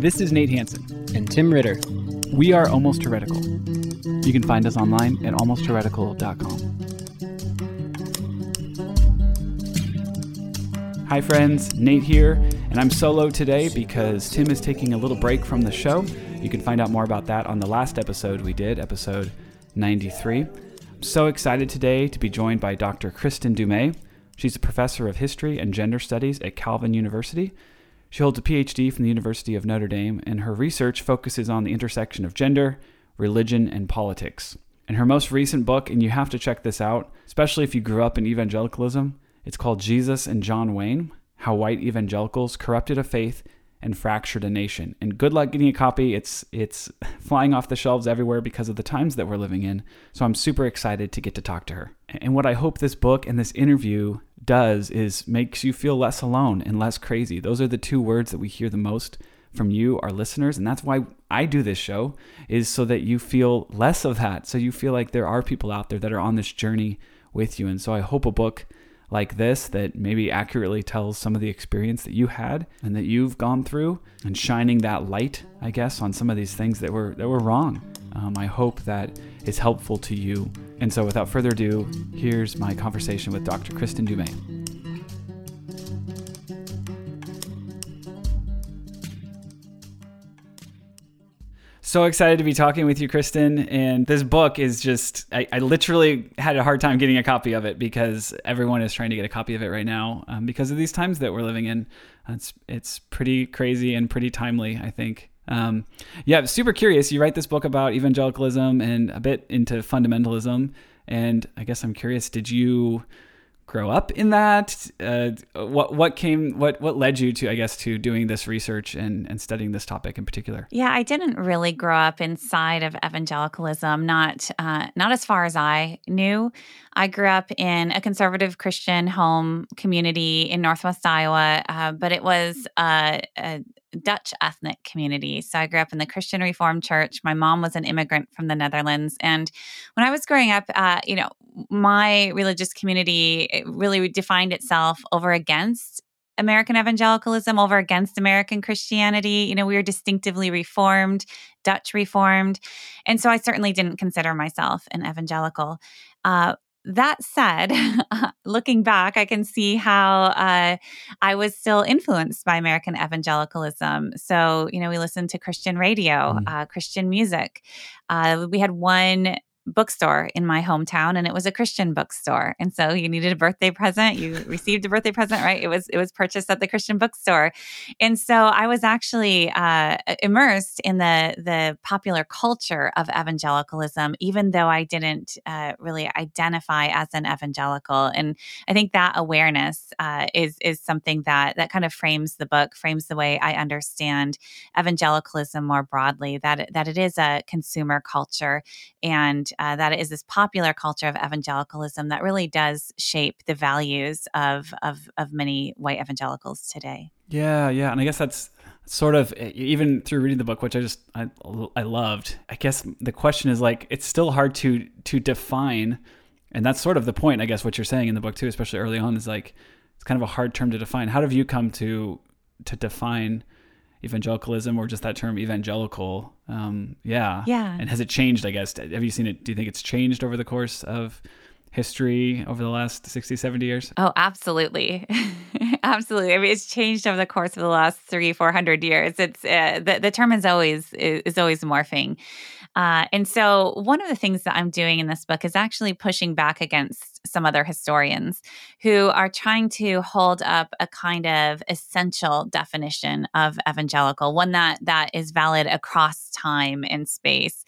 This is Nate Hanson. And Tim Ritter. We are Almost Heretical. You can find us online at almostheretical.com. Hi, friends. Nate here, and I'm solo today because Tim is taking a little break from the show. You can find out more about that on the last episode we did, episode 93. I'm so excited today to be joined by Dr. Kristin Du Mez. She's a professor of history and gender studies at Calvin University. She holds a PhD from the University of Notre Dame, and her research focuses on the intersection of gender, religion, and politics. In her most recent book, and you have to check this out, especially if you grew up in evangelicalism, it's called Jesus and John Wayne How White Evangelicals Corrupted a Faith and fractured a nation. And good luck getting a copy. It's it's flying off the shelves everywhere because of the times that we're living in. So I'm super excited to get to talk to her. And what I hope this book and this interview does is makes you feel less alone and less crazy. Those are the two words that we hear the most from you our listeners and that's why I do this show is so that you feel less of that. So you feel like there are people out there that are on this journey with you. And so I hope a book like this that maybe accurately tells some of the experience that you had and that you've gone through and shining that light, I guess, on some of these things that were that were wrong. Um, I hope that is helpful to you. And so without further ado, here's my conversation with Dr. Kristin Du Mez. So excited to be talking with you, Kristin. And this book is just, I, I, literally had a hard time getting a copy of it because everyone is trying to get a copy of it right now um, because of these times that we're living in. It's, it's pretty crazy and pretty timely, I think. Um, yeah, super curious. You write this book about evangelicalism and a bit into fundamentalism. And I guess I'm curious, did you grow up in that? Uh, what what came what what led you to I guess to doing this research and and studying this topic in particular? Yeah, I didn't really grow up inside of evangelicalism. Not uh, not as far as I knew. I grew up in a conservative Christian home community in Northwest Iowa, uh, but it was a, a Dutch ethnic community. So I grew up in the Christian Reformed Church. My mom was an immigrant from the Netherlands, and when I was growing up, uh, you know, my religious community really defined itself over against American evangelicalism over against American Christianity. You know, we were distinctively Reformed, Dutch Reformed. And so I certainly didn't consider myself an evangelical. Uh, that said, looking back, I can see how uh, I was still influenced by American evangelicalism. So, you know, we listened to Christian radio, mm. uh, Christian music. Uh, we had one bookstore in my hometown and it was a Christian bookstore. And so you needed a birthday present, you received a birthday present, right? It was it was purchased at the Christian bookstore. And so I was actually uh, immersed in the the popular culture of evangelicalism even though I didn't uh, really identify as an evangelical. And I think that awareness uh, is is something that that kind of frames the book, frames the way I understand evangelicalism more broadly that that it is a consumer culture and uh, that it is this popular culture of evangelicalism that really does shape the values of, of, of many white evangelicals today. Yeah, yeah. And I guess that's sort of even through reading the book which i just I, I loved i guess the question is like it's still hard to to define and that's sort of the point i guess what you're saying in the book too especially early on is like it's kind of a hard term to define how have you come to to define evangelicalism or just that term evangelical. Um, yeah. Yeah. And has it changed, I guess? Have you seen it? Do you think it's changed over the course of history over the last 60, 70 years? Oh, absolutely. absolutely. I mean, it's changed over the course of the last three, 400 years. It's uh, the, the term is always, is, is always morphing. Uh, and so, one of the things that I'm doing in this book is actually pushing back against some other historians who are trying to hold up a kind of essential definition of evangelical, one that that is valid across time and space.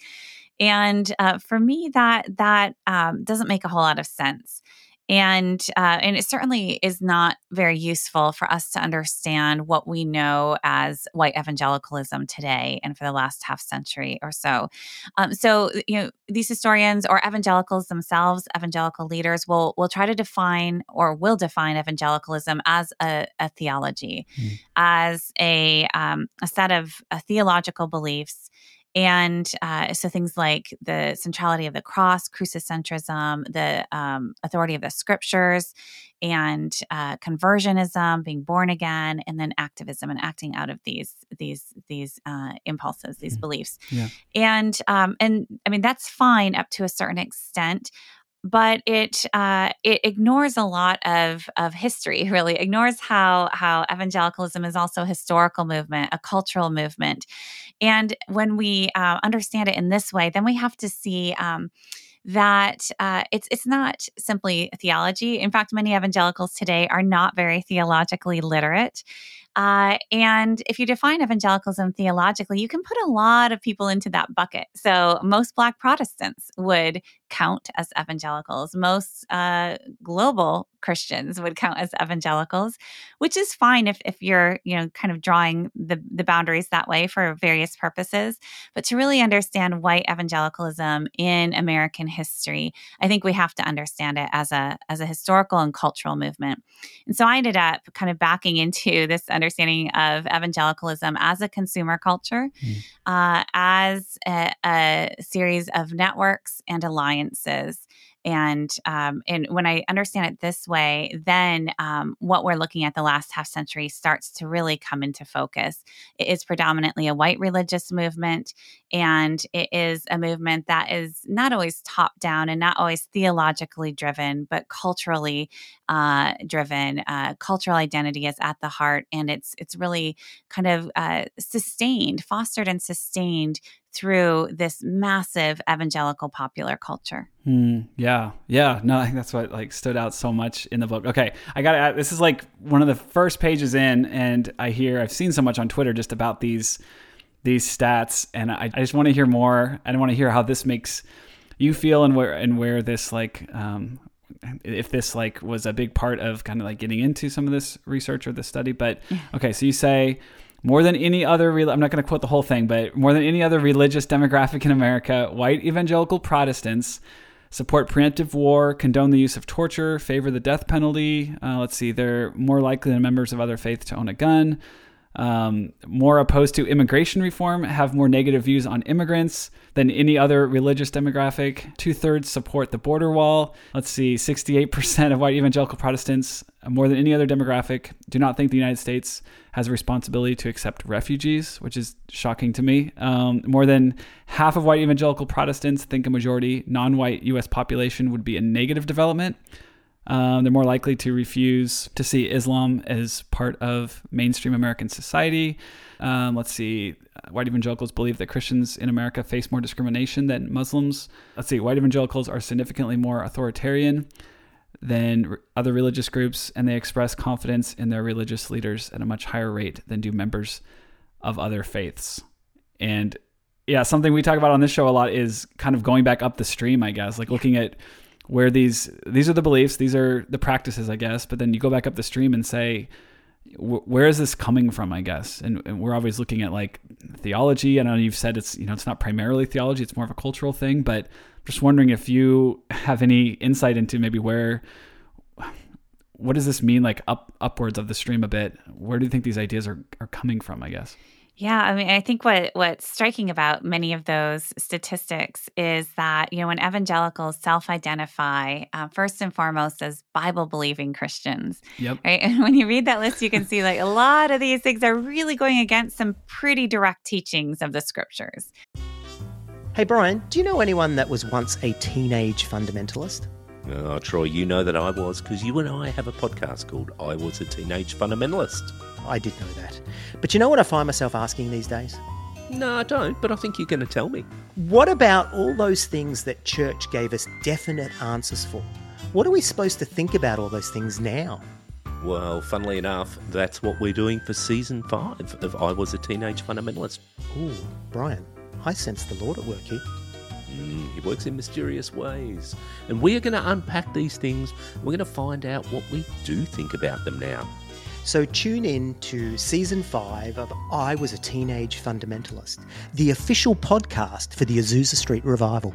And uh, for me, that that um, doesn't make a whole lot of sense and uh, and it certainly is not very useful for us to understand what we know as white evangelicalism today and for the last half century or so. Um, so you know these historians or evangelicals themselves, evangelical leaders will will try to define or will define evangelicalism as a, a theology, mm. as a um, a set of uh, theological beliefs And uh, so things like the centrality of the cross, crucicentrism, the um, authority of the scriptures, and uh, conversionism, being born again, and then activism and acting out of these these these uh, impulses, these mm-hmm. beliefs. Yeah. And um, and I mean that's fine up to a certain extent but it uh, it ignores a lot of of history. Really ignores how how evangelicalism is also a historical movement, a cultural movement, and when we uh, understand it in this way, then we have to see. Um, that uh, it's it's not simply theology. In fact, many evangelicals today are not very theologically literate. Uh, and if you define evangelicalism theologically, you can put a lot of people into that bucket. So most Black Protestants would count as evangelicals. Most uh, global Christians would count as evangelicals, which is fine if, if you're, you know, kind of drawing the, the boundaries that way for various purposes. But to really understand white evangelicalism in American history, I think we have to understand it as a as a historical and cultural movement. And so I ended up kind of backing into this understanding of evangelicalism as a consumer culture, mm. uh, as a, a series of networks and alliances and um, and when I understand it this way, then um, what we're looking at the last half century starts to really come into focus. It is predominantly a white religious movement, and it is a movement that is not always top down and not always theologically driven, but culturally uh, driven. Uh, cultural identity is at the heart, and it's it's really kind of uh, sustained, fostered, and sustained through this massive evangelical popular culture. Mm, yeah, yeah. No, I think that's what like stood out so much in the book. Okay, I got this is like one of the first pages in, and I hear I've seen so much on Twitter just about these these stats, and I, I just want to hear more. I want to hear how this makes you feel, and where and where this like um, if this like was a big part of kind of like getting into some of this research or this study. But okay, so you say more than any other, I'm not going to quote the whole thing, but more than any other religious demographic in America, white evangelical Protestants support preemptive war, condone the use of torture, favor the death penalty. Uh, let's see, they're more likely than members of other faiths to own a gun, um, more opposed to immigration reform, have more negative views on immigrants than any other religious demographic. Two thirds support the border wall. Let's see, 68% of white evangelical Protestants, more than any other demographic, do not think the United States has a responsibility to accept refugees, which is shocking to me. Um, more than half of white evangelical Protestants think a majority non white U.S. population would be a negative development. Um, they're more likely to refuse to see Islam as part of mainstream American society. Um, let's see, white evangelicals believe that Christians in America face more discrimination than Muslims. Let's see, white evangelicals are significantly more authoritarian than other religious groups, and they express confidence in their religious leaders at a much higher rate than do members of other faiths. And yeah, something we talk about on this show a lot is kind of going back up the stream, I guess, like looking at where these these are the beliefs, these are the practices, I guess, but then you go back up the stream and say, where is this coming from? I guess, and, and, we're always looking at like theology. I know you've said it's you know it's not primarily theology; it's more of a cultural thing. But just wondering if you have any insight into maybe where what does this mean like up upwards of the stream a bit where do you think these ideas are, are coming from i guess yeah, I mean, I think what what's striking about many of those statistics is that you know when evangelicals self-identify uh, first and foremost as Bible-believing Christians, yep. right? And when you read that list, you can see like a lot of these things are really going against some pretty direct teachings of the scriptures. Hey, Brian, do you know anyone that was once a teenage fundamentalist? Oh, Troy, you know that I was because you and I have a podcast called I Was a Teenage Fundamentalist. I did know that. But you know what I find myself asking these days? No, I don't, but I think you're going to tell me. What about all those things that church gave us definite answers for? What are we supposed to think about all those things now? Well, funnily enough, that's what we're doing for season five of I Was a Teenage Fundamentalist. Ooh, Brian, I sense the Lord at work here. Mm, he works in mysterious ways. And we are going to unpack these things. We're going to find out what we do think about them now. So tune in to season five of I Was a Teenage Fundamentalist, the official podcast for the Azusa Street Revival.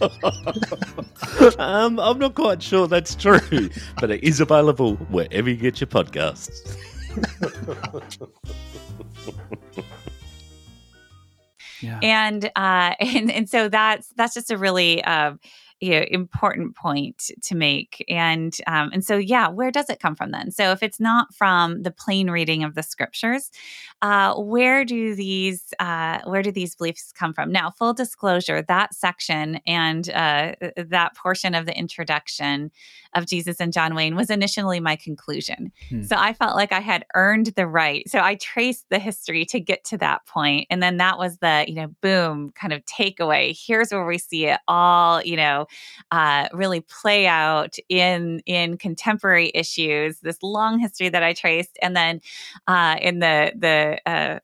um, I'm not quite sure that's true, but it is available wherever you get your podcasts. yeah. and uh, and and so that's that's just a really uh, you know, important point to make. And um, and so yeah, where does it come from then? So if it's not from the plain reading of the scriptures, uh, where do these uh, where do these beliefs come from? Now, full disclosure, that section and uh, that portion of the introduction of Jesus and John Wayne was initially my conclusion. Hmm. So I felt like I had earned the right. So I traced the history to get to that point, and then that was the you know boom kind of takeaway. Here's where we see it all. You know uh, really play out in in contemporary issues. This long history that I traced, and then uh, in the the uh,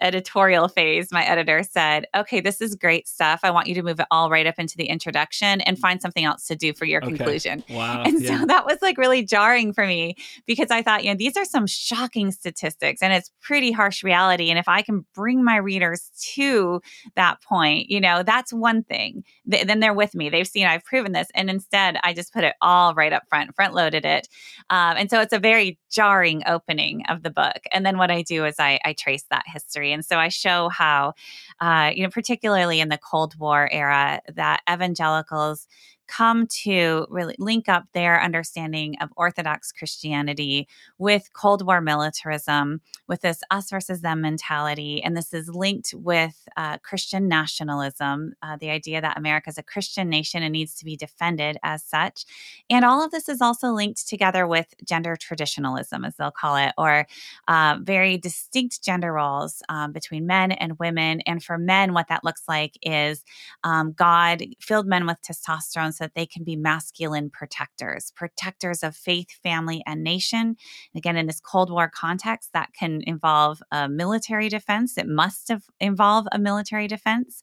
editorial phase, my editor said, Okay, this is great stuff. I want you to move it all right up into the introduction and find something else to do for your okay. conclusion. Wow. And yeah. so that was like really jarring for me because I thought, you know, these are some shocking statistics and it's pretty harsh reality. And if I can bring my readers to that point, you know, that's one thing. Th- then they're with me. They've seen I've proven this. And instead, I just put it all right up front, front loaded it. Um, and so it's a very jarring opening of the book. And then what I do is I, I trace that history history. And so I show how, uh, you know, particularly in the Cold War era, that evangelicals come to really link up their understanding of Orthodox Christianity with Cold War militarism, with this us versus them mentality. And this is linked with uh, Christian nationalism, uh, the idea that America is a Christian nation and needs to be defended as such. And all of this is also linked together with gender traditionalism, as they'll call it, or uh, very distinct gender roles um, between men and women. And for men, what that looks like is um, God filled men with testosterone so that they can be masculine protectors, protectors of faith, family, and nation. Again, in this Cold War context, that can involve a military defense. It must involve a military defense,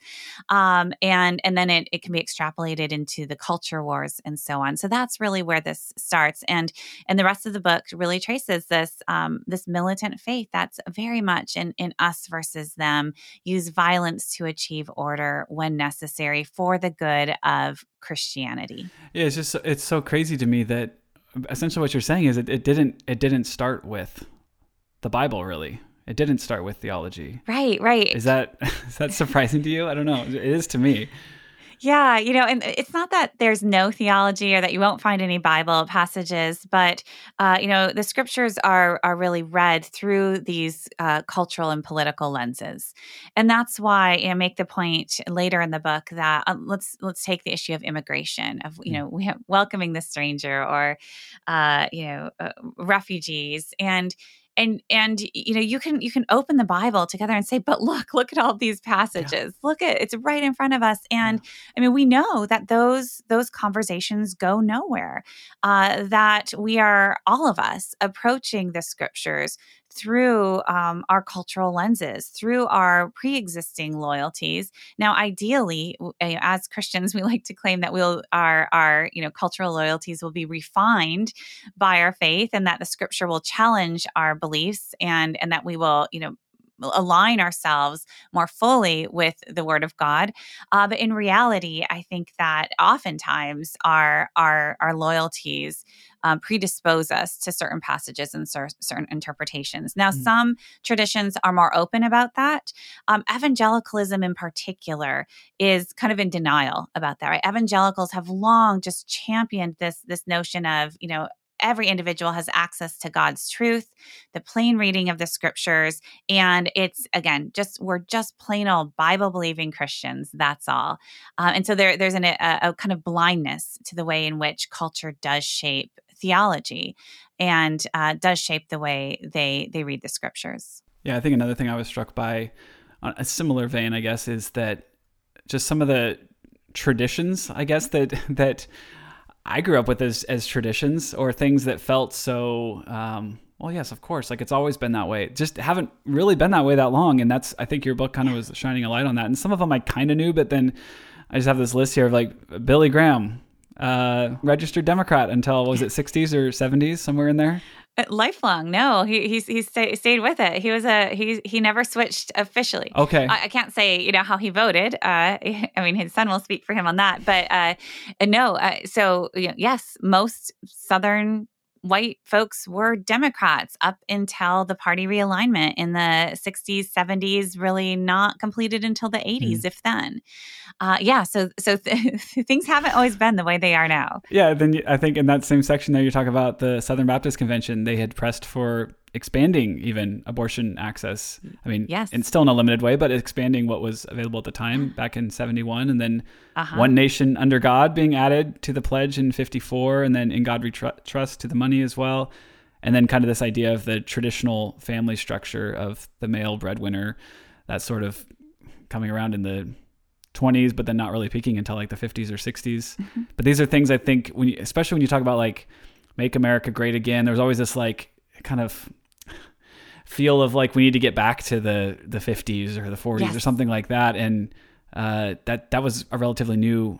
um, and and then it, it can be extrapolated into the culture wars and so on. So that's really where this starts, and and the rest of the book really traces this um, this militant faith that's very much in in us versus them. Use violence to achieve order when necessary for the good of Christianity. Yeah, it's just it's so crazy to me that essentially what you're saying is it, it didn't it didn't start with the Bible really. It didn't start with theology. Right, right. Is that is that surprising to you? I don't know. It is to me. Yeah, you know, and it's not that there's no theology or that you won't find any Bible passages, but uh, you know, the scriptures are are really read through these uh, cultural and political lenses, and that's why I make the point later in the book that uh, let's let's take the issue of immigration of you mm. know we welcoming the stranger or uh, you know uh, refugees and and and you know you can you can open the bible together and say but look look at all these passages yeah. look at it's right in front of us and yeah. i mean we know that those those conversations go nowhere uh, that we are all of us approaching the scriptures through um, our cultural lenses, through our pre existing loyalties. Now, ideally, as Christians, we like to claim that we'll, our, our you know, cultural loyalties will be refined by our faith and that the scripture will challenge our beliefs and, and that we will, you know, align ourselves more fully with the word of god uh, but in reality i think that oftentimes our our our loyalties um, predispose us to certain passages and cer- certain interpretations. Now mm-hmm. some traditions are more open about that. Um, evangelicalism in particular is kind of in denial about that right? Evangelicals have long just championed this this notion of you know every individual has access to God's truth, the plain reading of the scriptures. And it's, again, just, we're just plain old Bible believing Christians. That's all. Uh, and so there, there's an, a, a kind of blindness to the way in which culture does shape theology and uh, does shape the way they, they read the scriptures. Yeah, I think another thing I was struck by on a similar vein, I guess, is that just some of the traditions, I guess, that, that, I grew up with as as traditions or things that felt so. Um, well, yes, of course. Like it's always been that way. Just haven't really been that way that long, and that's I think your book kind of was shining a light on that. And some of them I kind of knew, but then I just have this list here of like Billy Graham, uh, registered Democrat until was it 60s or 70s somewhere in there. Uh, lifelong. No, he he's he stay, stayed with it. He was a he he never switched officially. Okay, I, I, can't say you know how he voted. Uh, I mean, his son will speak for him on that. But uh, no, uh, so you know, yes, most Southern white folks were Democrats up until the party realignment in the 60s, 70s, really not completed until the 80s, mm. if then. Uh, yeah, so so th- things haven't always been the way they are now. Yeah, then I think in that same section there, you talk about the Southern Baptist Convention. They had pressed for expanding even abortion access. I mean, yes. and still in a limited way, but expanding what was available at the time back in 71. And then uh-huh. One Nation Under God being added to the pledge in 54. And then In God We Tr- Trust to the money as well. And then kind of this idea of the traditional family structure of the male breadwinner, that sort of coming around in the 20s, but then not really peaking until like the 50s or 60s. Mm-hmm. But these are things I think, when you, especially when you talk about like, make America great again, there's always this like kind of feel of like we need to get back to the the 50s or the 40s yes. or something like that. And uh, that that was a relatively new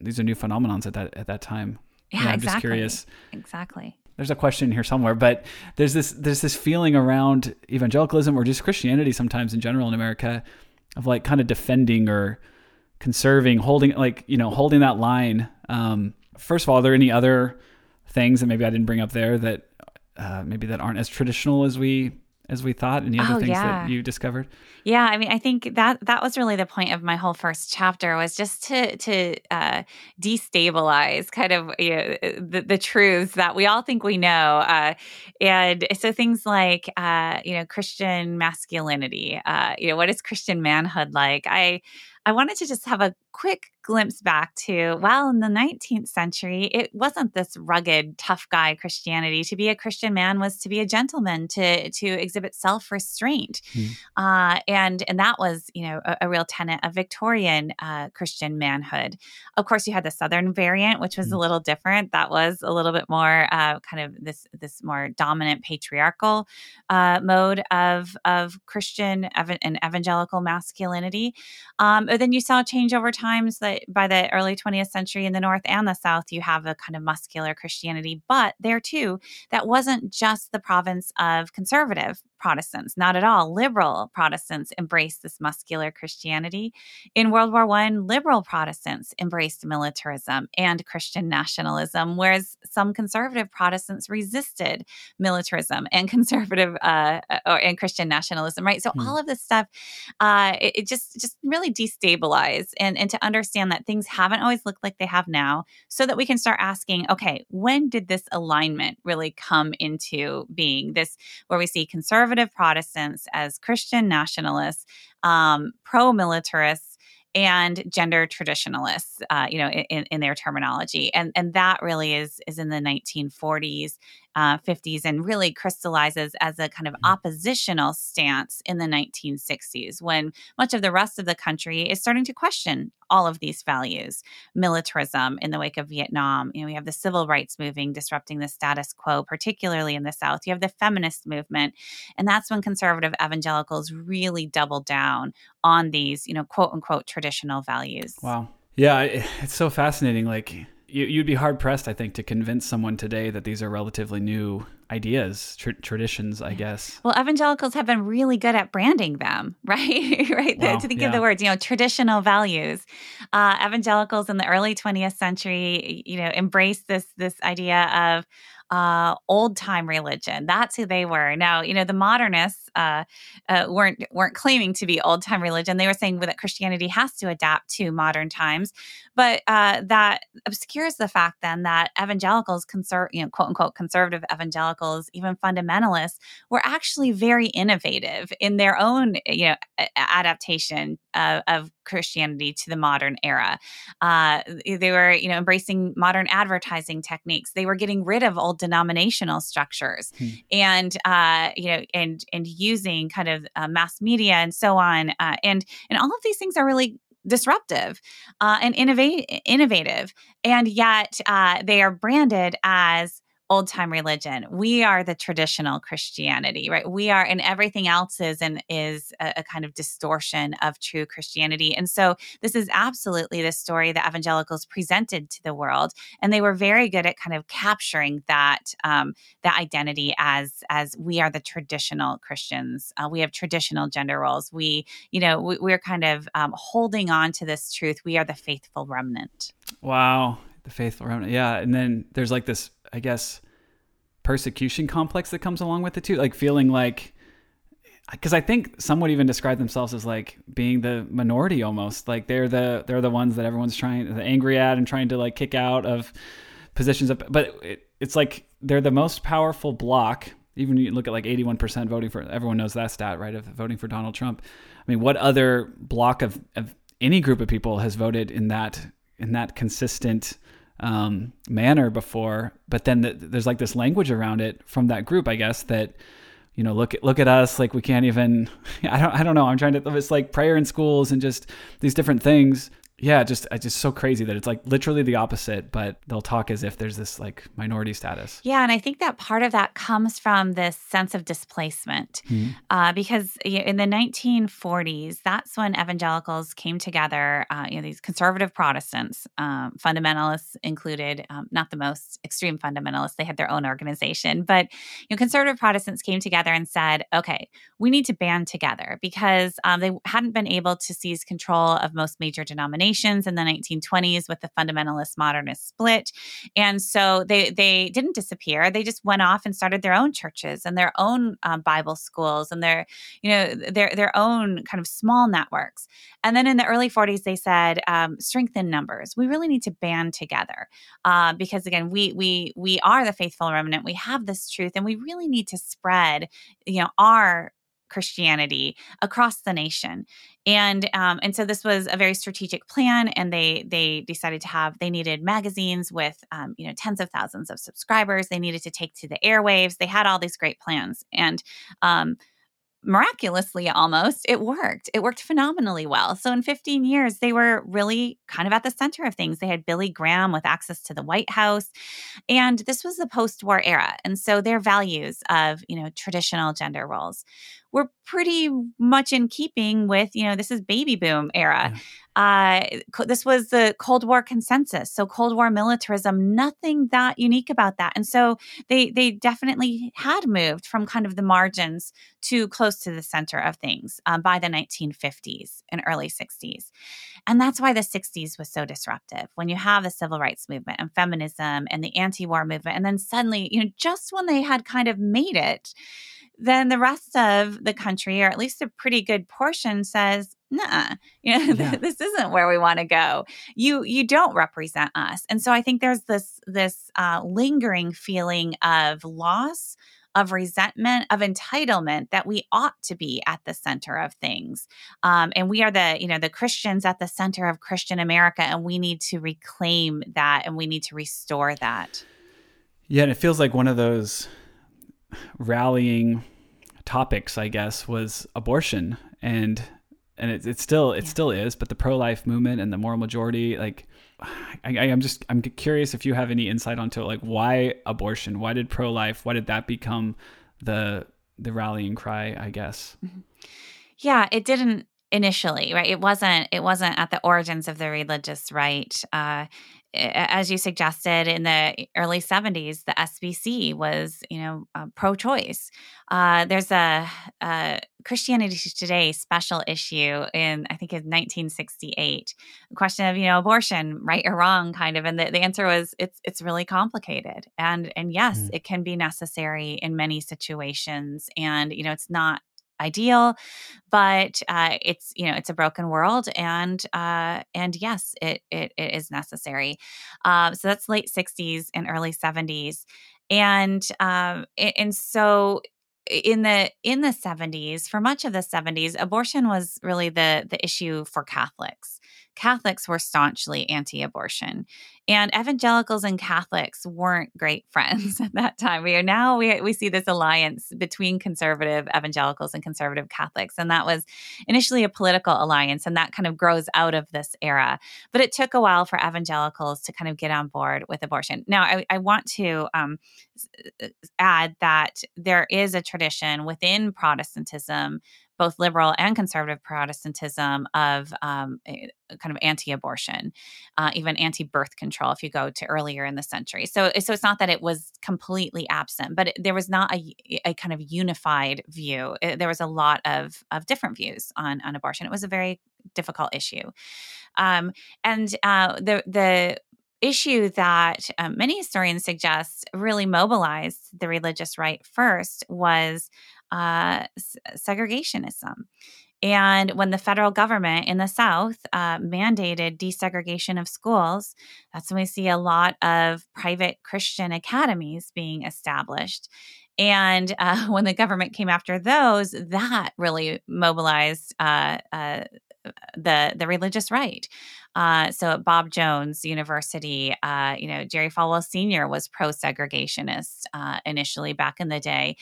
these are new phenomenons at that at that time. Yeah, yeah I'm exactly. just curious. Exactly. There's a question here somewhere but there's this there's this feeling around evangelicalism or just christianity sometimes in general in america of like kind of defending or conserving holding like you know holding that line. Um, first of all are there any other things that maybe i didn't bring up there that uh, maybe that aren't as traditional as we as we thought? Any other oh, things yeah. that you discovered? Yeah i mean i think that that was really the point of my whole first chapter was just to to uh, destabilize kind of you know, the, the truths that we all think we know. Uh, and so things like uh, you know christian masculinity uh, you know what is christian manhood like? I I wanted to just have a quick glimpse back to, well, in the 19th century, it wasn't this rugged, tough guy Christianity. To be a Christian man was to be a gentleman, to to exhibit self restraint, mm. uh, and and that was you know a, a real tenet of Victorian uh, Christian manhood. Of course, you had the Southern variant, which was mm. a little different. That was a little bit more uh, kind of this this more dominant patriarchal uh, mode of of Christian ev- and evangelical masculinity. Um, but then you saw change over times that by the early 20th century in the North and the South, you have a kind of muscular Christianity. But there too, that wasn't just the province of conservative Protestants, not at all. Liberal Protestants embraced this muscular Christianity. In World War I, liberal Protestants embraced militarism and Christian nationalism, whereas some conservative Protestants resisted militarism and conservative uh, or, and Christian nationalism. Right. So hmm. all of this stuff, uh, it, it just just really destabilized, and and to understand that things haven't always looked like they have now, so that we can start asking, okay, when did this alignment really come into being? This where we see conservative conservative Protestants as Christian nationalists, um, pro militarists, and gender traditionalists, uh, you know, in, in, their terminology, and and that really is is in the 1940s uh, 50s and really crystallizes as a kind of mm-hmm. oppositional stance in the 1960s when much of the rest of the country is starting to question all of these values militarism in the wake of vietnam you know we have the civil rights moving disrupting the status quo particularly in the south you have the feminist movement and that's when conservative evangelicals really double down on these you know quote unquote traditional values wow yeah it's so fascinating like you, would be hard pressed, I think, to convince someone today that these are relatively new ideas, tr- traditions, I guess. Well, evangelicals have been really good at branding them, right? right? Wow, to think yeah. of the words, you know, traditional values. Uh, evangelicals in the early 20th century, you know, embraced this this idea of uh, old time religion. That's who they were. Now, you know, the modernists uh, uh, weren't weren't claiming to be old time religion. They were saying that Christianity has to adapt to modern times, but uh, that obscures the fact then that evangelicals, conser- you know, quote unquote conservative evangelicals, even fundamentalists, were actually very innovative in their own, you know, adaptation of, of Christianity to the modern era. Uh, they were, you know, embracing modern advertising techniques. They were getting rid of old denominational structures, hmm. and uh, you know, and and using kind of uh, mass media and so on. Uh, and and all of these things are really disruptive uh, and innovate innovative, and yet uh, they are branded as old time religion. We are the traditional Christianity, right? We are, and everything else is and is a, a, kind of distortion of true Christianity. And so this is absolutely the story that evangelicals presented to the world, and they were very good at kind of capturing that um, that identity as as we are the traditional Christians. Uh, we have traditional gender roles. We, you know, we, are kind of um, holding on to this truth. We are the faithful remnant. Wow, the faithful remnant. Yeah, and then there's like this I guess, persecution complex that comes along with it too, like feeling like because I think some would even describe themselves as like being the minority almost. Like they're the they're the ones that everyone's trying the angry at and trying to like kick out of positions. Of, but it, it's like they're the most powerful block. Even you look at like 81% voting for everyone knows that stat, right? Of voting for Donald Trump. I mean, what other block of, of any group of people has voted in that in that consistent um, manner before? But then the, there's like this language around it from that group, I guess that you know, look at look at us, like we can't even. I don't I don't know. I'm trying to. It's like prayer in schools and just these different things yeah, just it's just so crazy that it's like literally the opposite, but they'll talk as if there's this like minority status. Yeah, and I think that part of that comes from this sense of displacement, mm-hmm. uh, because in the 1940s, that's when evangelicals came together. Uh, you know, these conservative Protestants, um, fundamentalists included, um, not the most extreme fundamentalists; they had their own organization, but you know, conservative Protestants came together and said, "Okay, we need to band together," because um, they hadn't been able to seize control of most major denominations in the 1920s with the fundamentalist modernist split. And so they they didn't disappear. They just went off and started their own churches and their own um, Bible schools and their you know their their own kind of small networks. And then in the early 40s, they said um, strengthen numbers. We really need to band together uh, because again, we we we are the faithful remnant. We have this truth, and we really need to spread you know our Christianity across the nation. And um, and so this was a very strategic plan, and they they decided to have they needed magazines with um, you know tens of thousands of subscribers. They needed to take to the airwaves. They had all these great plans, and um, miraculously almost it worked it worked phenomenally well so in 15 years they were really kind of at the center of things they had billy graham with access to the white house and this was the post-war era and so their values of you know traditional gender roles were pretty much in keeping with, you know, this is baby boom era. Yeah. Uh, this was the Cold War consensus. So Cold War militarism, nothing that unique about that. And so they they definitely had moved from kind of the margins to close to the center of things um, by the 1950s and early 60s. And that's why the 60s was so disruptive. When you have the civil rights movement and feminism and the anti-war movement, and then suddenly, you know, just when they had kind of made it, then the rest of the country, or at least a pretty good portion, says, nah, you know, yeah. this isn't where we want to go. You you don't represent us. And so I think there's this this uh, lingering feeling of loss, of resentment, of entitlement that we ought to be at the center of things. Um, and we are the, you know, the Christians at the center of Christian America, and we need to reclaim that and we need to restore that. Yeah, and it feels like one of those rallying topics, I guess, was abortion, and and it, it still it yeah. still is. But the pro life movement and the moral majority, like, I, am just I'm curious if you have any insight onto like why abortion, why did pro life, why did that become the the rallying cry? I guess. Mm-hmm. Yeah, it didn't initially right it wasn't it wasn't at the origins of the religious right uh, as you suggested in the early 70s the sbc was you know uh, pro-choice uh, there's a, a, christianity today special issue in i think in 1968 a question of you know abortion right or wrong kind of and the, the answer was it's it's really complicated and and yes mm. it can be necessary in many situations and you know it's not ideal but uh, it's you know it's a broken world and uh, and yes it, it, it is necessary. Um, so that's late 60s and early 70s and um, and so in the in the 70s for much of the 70s abortion was really the the issue for catholics Catholics were staunchly anti abortion. And evangelicals and Catholics weren't great friends at that time. We are now, we, we see this alliance between conservative evangelicals and conservative Catholics. And that was initially a political alliance, and that kind of grows out of this era. But it took a while for evangelicals to kind of get on board with abortion. Now, I, I want to um, add that there is a tradition within Protestantism both liberal and conservative Protestantism of um, kind of anti-abortion, uh, even anti-birth control. If you go to earlier in the century, so so it's not that it was completely absent, but it, there was not a, a kind of unified view. It, there was a lot of of different views on on abortion. It was a very difficult issue, um, and uh, the the issue that um, many historians suggest really mobilized the religious right first was uh, segregationism. And when the federal government in the South uh, mandated desegregation of schools, that's when we see a lot of private Christian academies being established. And uh, when the government came after those, that really mobilized uh, uh the the religious right. Uh, so at Bob Jones University, uh, you know, Jerry Falwell Sr. was pro-segregationist uh, initially back in the day,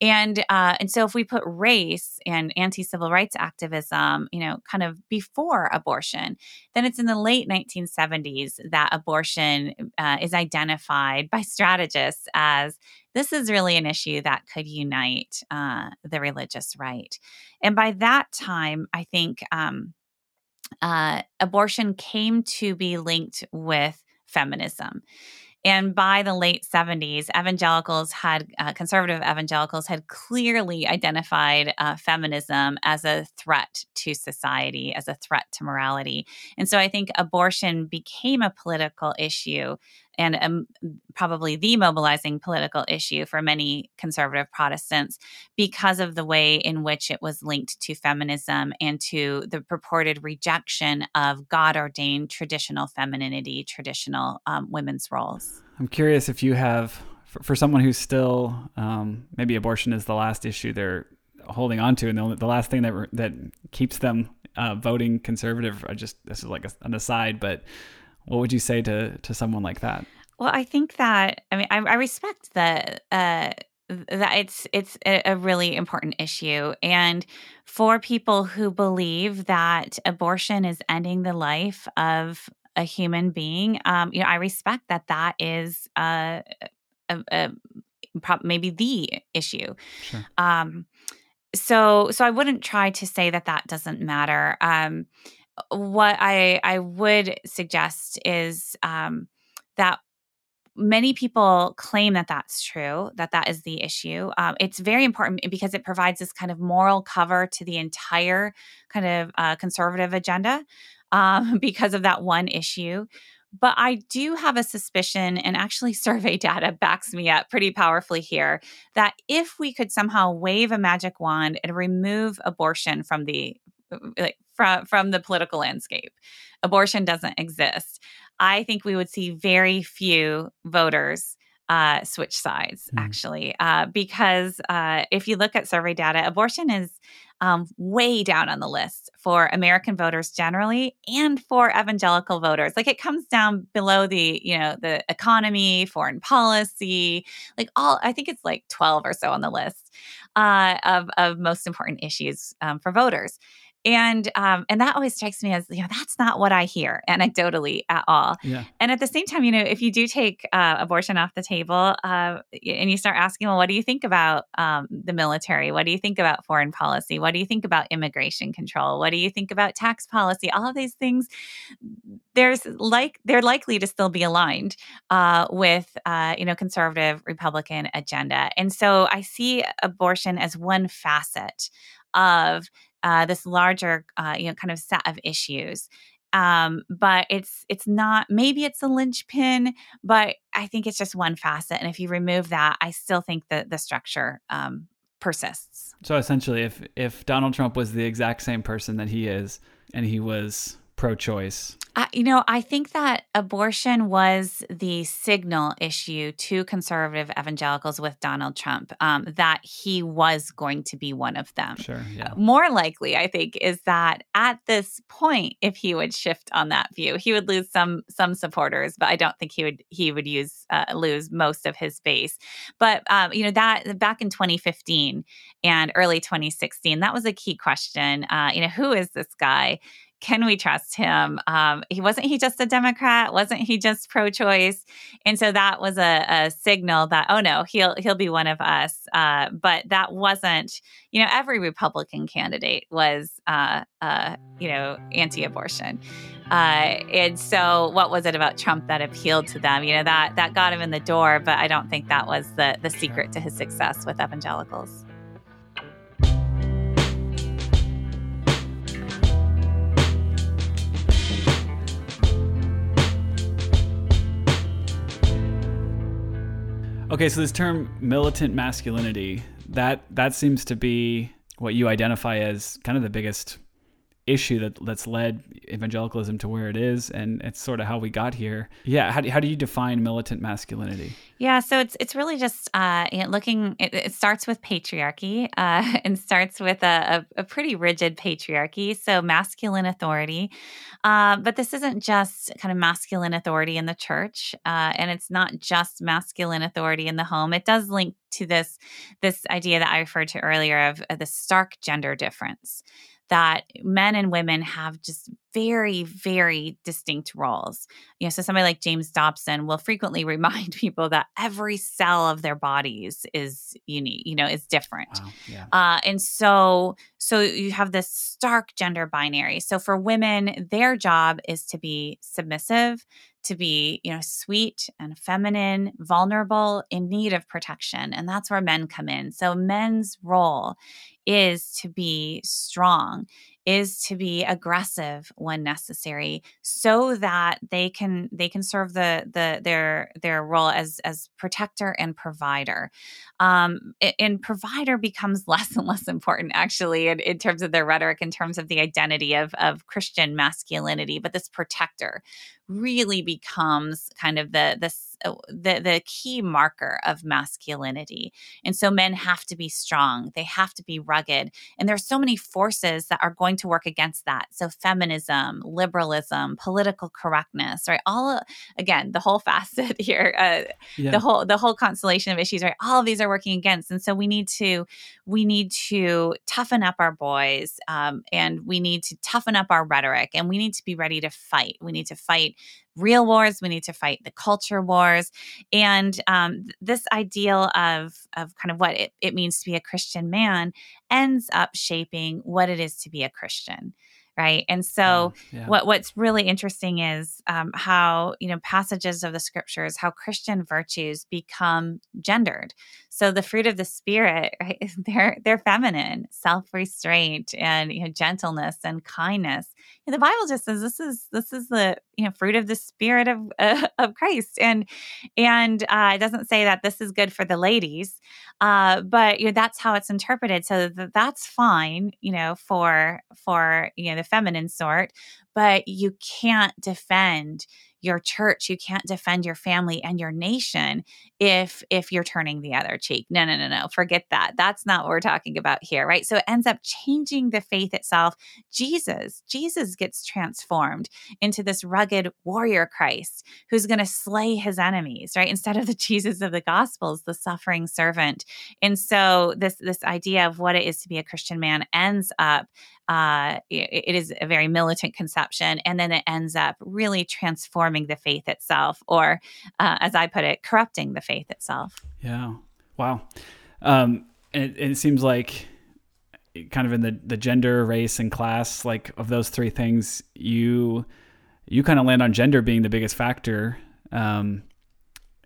and uh, and so if we put race and anti-civil rights activism, you know, kind of before abortion, then it's in the late 1970s that abortion uh, is identified by strategists as this is really an issue that could unite uh, the religious right. And by that time, I think um, uh, abortion came to be linked with feminism. And by the late 70s, evangelicals had, uh, conservative evangelicals had clearly identified uh, feminism as a threat to society, as a threat to morality. And so I think abortion became a political issue and um, probably the mobilizing political issue for many conservative Protestants because of the way in which it was linked to feminism and to the purported rejection of God ordained traditional femininity, traditional um, women's roles. I'm curious if you have, for, for someone who's still, um, maybe abortion is the last issue they're holding on to, and the, the last thing that that keeps them uh, voting conservative. I just this is like a, an aside, but what would you say to to someone like that? Well, I think that I mean I, I respect that uh, that it's it's a really important issue, and for people who believe that abortion is ending the life of a human being, um, you know, I respect that that is uh, a, a, a maybe the issue. Sure. Um, so so I wouldn't try to say that that doesn't matter. Um, what I I would suggest is um, that many people claim that that's true, that that is the issue. Um, it's very important because it provides this kind of moral cover to the entire kind of uh, conservative agenda um, because of that one issue. But I do have a suspicion, and actually, survey data backs me up pretty powerfully here, that if we could somehow wave a magic wand and remove abortion from the like from from the political landscape. Abortion doesn't exist. I think we would see very few voters uh, switch sides, mm. actually, uh, because uh, if you look at survey data, abortion is um, way down on the list for American voters generally, and for evangelical voters. Like it comes down below the, you know, the economy, foreign policy, like all. I think it's like twelve or so on the list uh, of of most important issues um, for voters and um, and that always strikes me as you know that's not what I hear anecdotally at all. Yeah. And at the same time, you know, if you do take uh, abortion off the table uh, and you start asking, well, what do you think about um, the military? What do you think about foreign policy? What do you think about immigration control? What do you think about tax policy? All of these things, there's like they're likely to still be aligned uh, with uh, you know conservative Republican agenda, and so I see abortion as one facet of uh, this larger, uh, you know, kind of set of issues. Um, but it's it's not. Maybe it's a linchpin, but I think it's just one facet. And if you remove that, I still think that the structure um, persists. So essentially, if if Donald Trump was the exact same person that he is, and he was pro-choice, uh, you know, I think that abortion was the signal issue to conservative evangelicals with Donald Trump um, that he was going to be one of them. Sure. Yeah. More likely, I think, is that at this point, if he would shift on that view, he would lose some some supporters, but I don't think he would he would use uh, lose most of his base. But um, you know that back in 2015 and early 2016, that was a key question. Uh, you know, who is this guy? Can we trust him? Um, he wasn't he just a Democrat? Wasn't he just pro-choice? And so that was a, a signal that oh no, he'll he'll be one of us. Uh, but that wasn't. You know, every Republican candidate was uh, uh, you know anti-abortion. Uh, and so, what was it about Trump that appealed to them? You know that that got him in the door, but I don't think that was the the secret to his success with evangelicals. Okay, so this term militant masculinity, that that seems to be what you identify as kind of the biggest issue that that's led evangelicalism to where it is and it's sort of how we got here. Yeah how do, how do you define militant masculinity? Yeah so it's it's really just uh, you know, looking it, it, starts with patriarchy uh, and starts with a, a, a, pretty rigid patriarchy so masculine authority. Uh, but this isn't just kind of masculine authority in the church uh, and it's not just masculine authority in the home. It does link to this this idea that i referred to earlier of, of the stark gender difference that men and women have just very, very distinct roles. You know, so somebody like James Dobson will frequently remind people that every cell of their bodies is unique, you know, is different. Wow, yeah. uh, and so, so you have this stark gender binary. So for women, their job is to be submissive, to be, you know, sweet and feminine, vulnerable, in need of protection. And that's where men come in. So men's role is to be strong is to be aggressive when necessary so that they can they can serve the the their their role as as protector and provider. Um and provider becomes less and less important actually in, in terms of their rhetoric in terms of the identity of of christian masculinity but this protector really becomes kind of the the the the key marker of masculinity. And so men have to be strong. They have to be rugged. And there's so many forces that are going to work against that. So feminism, liberalism, political correctness, right? All again, the whole facet here, uh, yeah. the whole the whole constellation of issues, right? All of these are working against. And so we need to we need to toughen up our boys, um, and we need to toughen up our rhetoric, and we need to be ready to fight. We need to fight real wars. We need to fight the culture wars. And um, this ideal of, of kind of what it, it means to be a Christian man ends up shaping what it is to be a Christian right and so yeah. what what's really interesting is um, how you know passages of the scriptures how christian virtues become gendered so the fruit of the spirit right they're they're feminine self-restraint and you know gentleness and kindness. And the bible just says this is this is the you know fruit of the spirit of uh, of christ. And and uh, it doesn't say that this is good for the ladies uh, but you know that's how it's interpreted. So th- that's fine you know for for you know the feminine sort but you can't defend your church you can't defend your family and your nation if if you're turning the other cheek. No no no no forget that. That's not what we're talking about here right? So it ends up changing the faith itself. Jesus jesus gets transformed into this rugged warrior christ who's going to slay his enemies right? Instead of the jesus of the gospels the suffering servant. And so this this idea of what it is to be a christian man ends up uh, it, it is a very militant conception. And then it ends up really transforming the faith itself, or uh, as I put it, corrupting the faith itself. Yeah. Wow. Um, it, it seems like kind of in the, the gender, race, and class, like of those three things, you you kind of land on gender being the biggest factor. Um,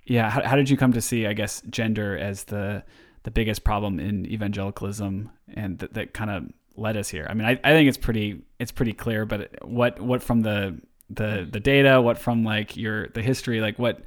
yeah, how, how did you come to see, I guess, gender as the the biggest problem in evangelicalism, and th- that kind of led us here? I mean, I, I think it's pretty it's pretty clear, but what what from the the the data, what from like your the history, like what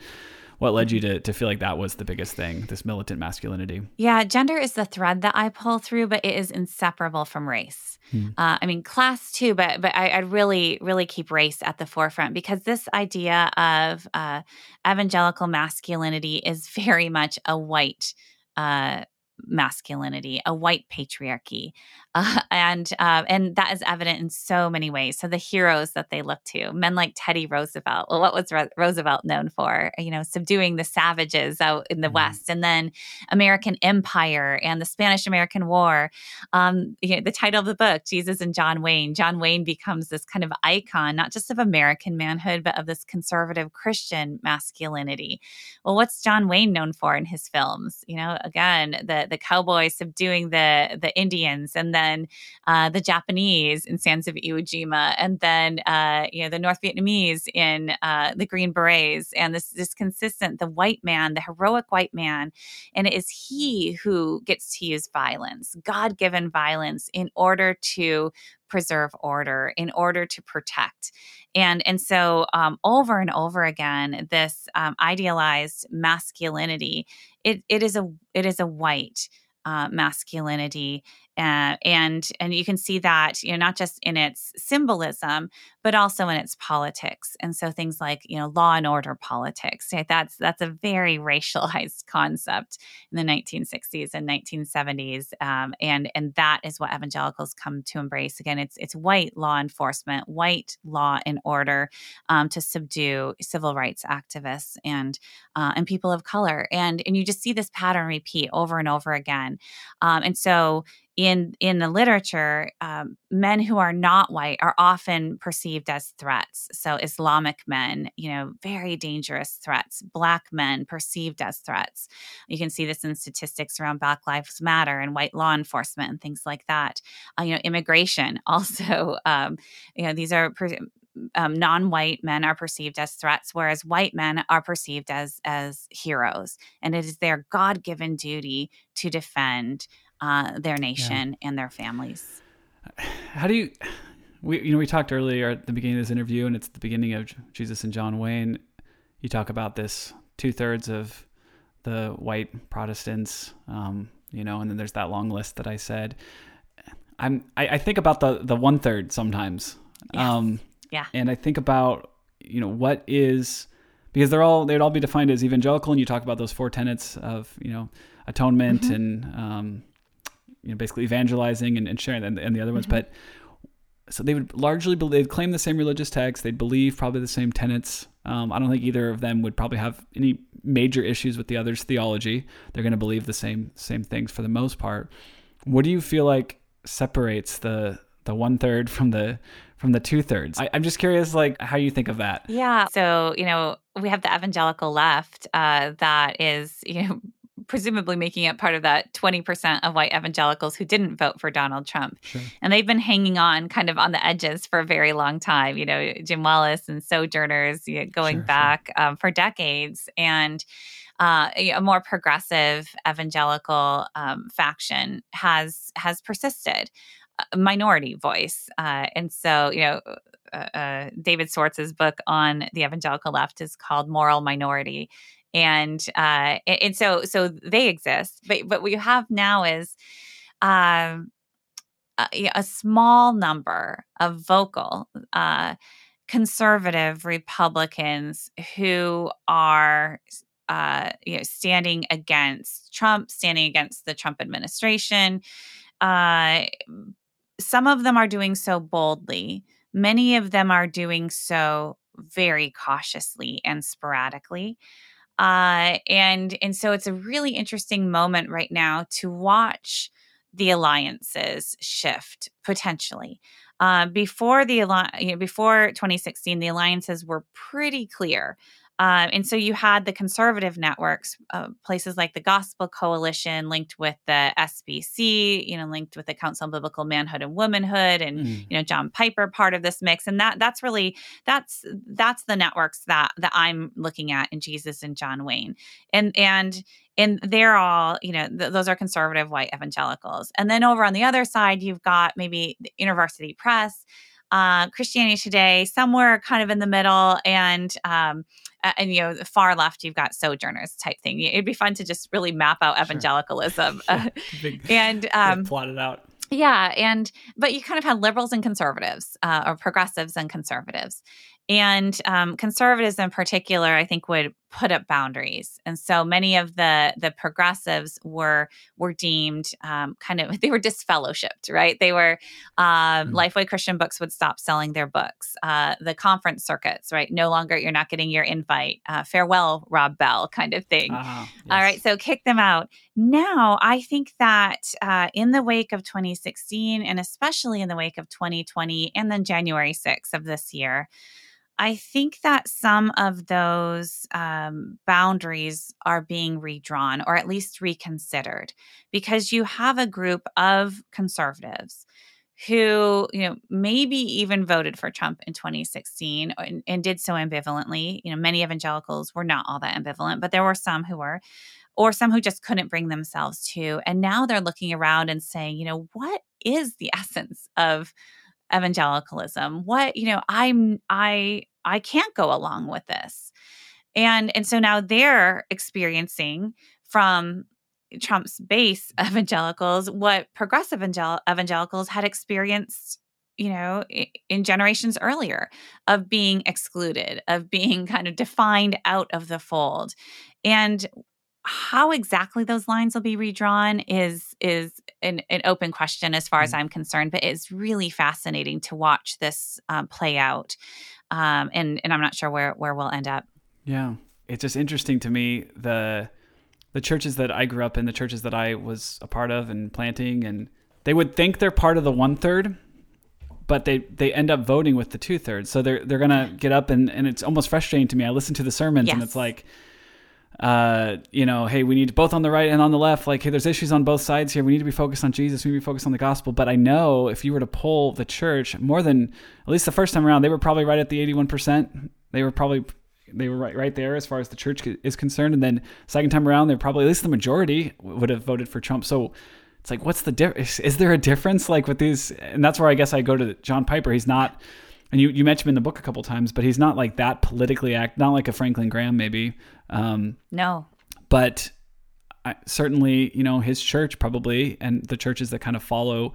what led you to, to feel like that was the biggest thing this militant masculinity yeah gender is the thread that i pull through but it is inseparable from race hmm. uh, i mean class too but but I, I, really really keep race at the forefront because this idea of uh, evangelical masculinity is very much a white uh, masculinity, a white patriarchy, uh, and uh, and that is evident in so many ways. So the heroes that they look to, men like Teddy Roosevelt. Well, what was Re- Roosevelt known for? You know, subduing the savages out in the mm-hmm. West, and then American Empire and the Spanish American War. Um, you know, the title of the book, Jesus and John Wayne. John Wayne becomes this kind of icon, not just of American manhood, but of this conservative Christian masculinity. Well, what's John Wayne known for in his films? You know, again, the the cowboy subduing the the Indians, and then uh, the Japanese in Sands of Iwo Jima, and then uh, you know the North Vietnamese in uh, the Green Berets, and this this consistent the white man, the heroic white man, and it is he who gets to use violence, God given violence, in order to preserve order, in order to protect. And, and so, um, over and over again, this um, idealized masculinity, it, it, is a, it is a white uh, masculinity uh, and and you can see that you know not just in its symbolism but also in its politics. And so things like you know law and order politics right? that's that's a very racialized concept in the 1960s and 1970s um, and and that is what evangelicals come to embrace. Again it's it's white law enforcement white law and order um, to subdue civil rights activists and uh, and people of color. And and you just see this pattern repeat over and over again. Um, and so in in the literature, um, men who are not white are often perceived as threats. So Islamic men, you know, very dangerous threats. Black men perceived as threats. You can see this in statistics around Black Lives Matter and white law enforcement and things like that. Uh, you know, immigration also. Um, you know, these are. Per- um, non-white men are perceived as threats whereas white men are perceived as as heroes and it is their god-given duty to defend uh, their nation yeah. and their families. How do you? We you know we talked earlier at the beginning of this interview, and it's the beginning of Jesus and John Wayne. You talk about this two thirds of the white Protestants, um, you know, and then there's that long list that I said. I'm I, I think about the the one third sometimes. Yes. Um, yeah. And I think about you know what is because they're all they'd all be defined as evangelical, and you talk about those four tenets of you know atonement mm-hmm. and um, you know basically evangelizing and, and sharing and, and the other ones mm-hmm. but so they would largely believe, they'd claim the same religious texts they'd believe probably the same tenets um, i don't think either of them would probably have any major issues with the other's theology they're going to believe the same same things for the most part what do you feel like separates the the one third from the from the two thirds. I'm just curious, like how you think of that. Yeah. So you know, we have the evangelical left uh, that is you know presumably making up part of that 20% of white evangelicals who didn't vote for Donald Trump. Sure. And they've been hanging on kind of on the edges for a very long time, you know, Jim Wallis and Sojourners you know, going sure, back sure. Um, for decades. And uh, a more progressive evangelical um, faction has has persisted minority voice. Uh, and so, you know, uh, uh, David Swartz's book on the evangelical left is called Moral Minority and uh, and so so they exist. But but what you have now is um, a, a small number of vocal uh, conservative Republicans who are uh, you know, standing against Trump, standing against the Trump administration. Uh, some of them are doing so boldly. Many of them are doing so very cautiously and sporadically. Uh, and and so it's a really interesting moment right now to watch the alliances shift potentially. Uh, before the you know, before 2016, the alliances were pretty clear um, and so you had the conservative networks, uh, places like the Gospel Coalition, linked with the SBC, you know, linked with the Council on Biblical Manhood and Womanhood, and mm. you know John Piper part of this mix. And that that's really that's that's the networks that that I'm looking at in Jesus and John Wayne, and and and they're all you know th- those are conservative white evangelicals. And then over on the other side, you've got maybe the InterVarsity Press uh, Christianity Today, somewhere kind of in the middle, and um, and you know, the far left, you've got sojourners type thing. It'd be fun to just really map out evangelicalism sure. Sure. Big, and um, plot it out. Yeah, and but you kind of had liberals and conservatives, uh, or progressives and conservatives, and um, conservatives in particular, I think, would put up boundaries, and so many of the the progressives were were deemed um, kind of they were disfellowshipped, right? They were um, mm. Lifeway Christian Books would stop selling their books. Uh, the conference circuits, right? No longer you're not getting your invite. Uh, farewell, Rob Bell, kind of thing. Yes. All right, so kick them out. Now, I think that uh, in the wake of 2016, and especially in the wake of 2020, and then January 6th of this year I think that some of those um, boundaries are being redrawn or at least reconsidered because you have a group of conservatives who, you know, maybe even voted for Trump in 2016 and, and did so ambivalently. You know, many evangelicals were not all that ambivalent, but there were some who were, or some who just couldn't bring themselves to. And now they're looking around and saying, you know, what is the essence of evangelicalism what you know i'm i i can't go along with this. And and so now they're experiencing from trump's base evangelicals what progressive evangel- evangelicals had experienced you know in generations earlier of being excluded of being kind of defined out of the fold. And how exactly those lines will be redrawn is is an, an open question as far mm-hmm. as I'm concerned. But it's really fascinating to watch this um, play out, um, and and I'm not sure where where we'll end up. Yeah, it's just interesting to me the the churches that I grew up in, the churches that I was a part of and planting, and they would think they're part of the one third, but they they end up voting with the two thirds. So they're they're gonna get up and and it's almost frustrating to me. I listen to the sermons yes. and it's like uh, you know, hey, we need both on the right and on the left. Like, hey, there's issues on both sides here. We need to be focused on Jesus. We need to be focused on the gospel. But I know if you were to pull the church more than at least the first time around, they were probably right at the 81%. They were probably they were right right there as far as the church is concerned. And then second time around, they're probably at least the majority would have voted for Trump. So it's like, what's the difference? Is there a difference like with these? And that's where I guess I go to John Piper. He's not and you, you mentioned him in the book a couple times, but he's not like that politically act, not like a Franklin Graham maybe. Um, no, but I, certainly, you know, his church probably, and the churches that kind of follow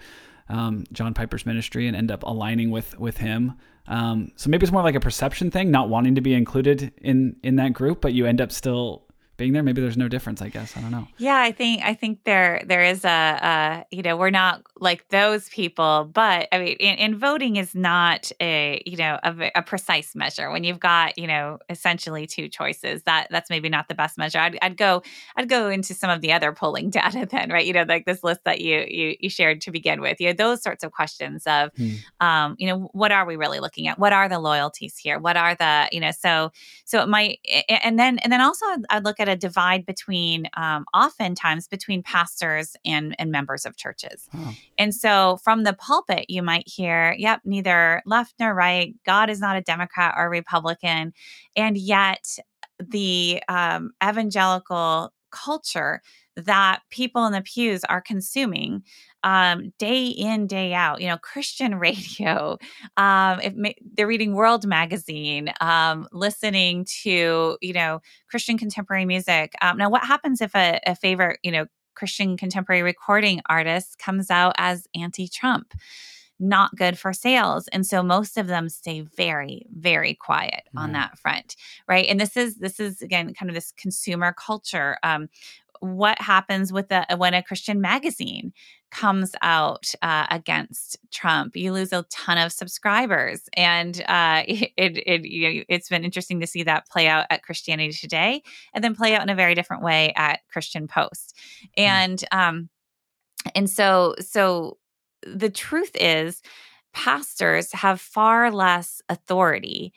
um, John Piper's ministry and end up aligning with with him. Um, so maybe it's more like a perception thing, not wanting to be included in in that group, but you end up still being there maybe there's no difference i guess. I don't know. Yeah i think i think there there is a, a you know we're not like those people but i mean in, voting is not a you know a, a, precise measure. When you've got you know essentially two choices that that's maybe not the best measure. I'd, I'd go i'd go into some of the other polling data then right? You know like this list that you you, you shared to begin with. You know those sorts of questions of hmm. um you know what are we really looking at? What are the loyalties here? What are the you know so so it might and then and then also i'd look at a divide between um, oftentimes between pastors and and members of churches. Oh. and so from the pulpit you might hear yep neither left nor right. God is not a democrat or republican. And yet the um, evangelical culture that people in the pews are consuming um, day in day out you know christian radio um, if they're reading world magazine um, listening to you know christian contemporary music. Um, now what happens if a, a favorite you know christian contemporary recording artist comes out as anti-trump not good for sales and so most of them stay very very quiet on that front right and this is this is again kind of this consumer culture um, what happens with the when a Christian magazine comes out uh, against Trump. You lose a ton of subscribers, and uh, it, it you know, it's been interesting to see that play out at Christianity Today, and then play out in a very different way at Christian Post, and mm. um, and so so the truth is, pastors have far less authority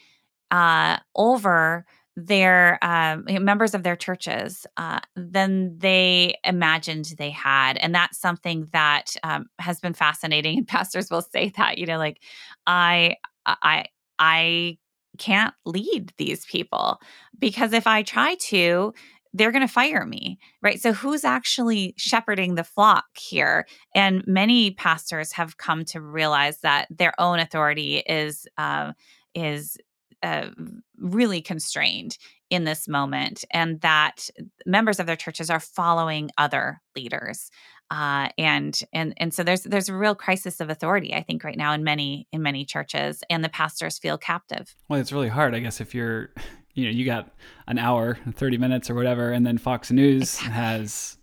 uh, over their um, members of their churches uh, than they imagined they had. And that's something that um, has been fascinating and pastors will say that you know like i i i can't lead these people. Because if i try to they're going to fire me right so who's actually shepherding the flock here and many pastors have come to realize that their own authority is uh, is uh, really constrained in this moment, and that members of their churches are following other leaders. Uh, and and and so there's there's a real crisis of authority, I think, right now in many in many churches, and the pastors feel captive. Well, it's really hard, I guess, if you're, you know, you got an hour, thirty minutes, or whatever, and then Fox News has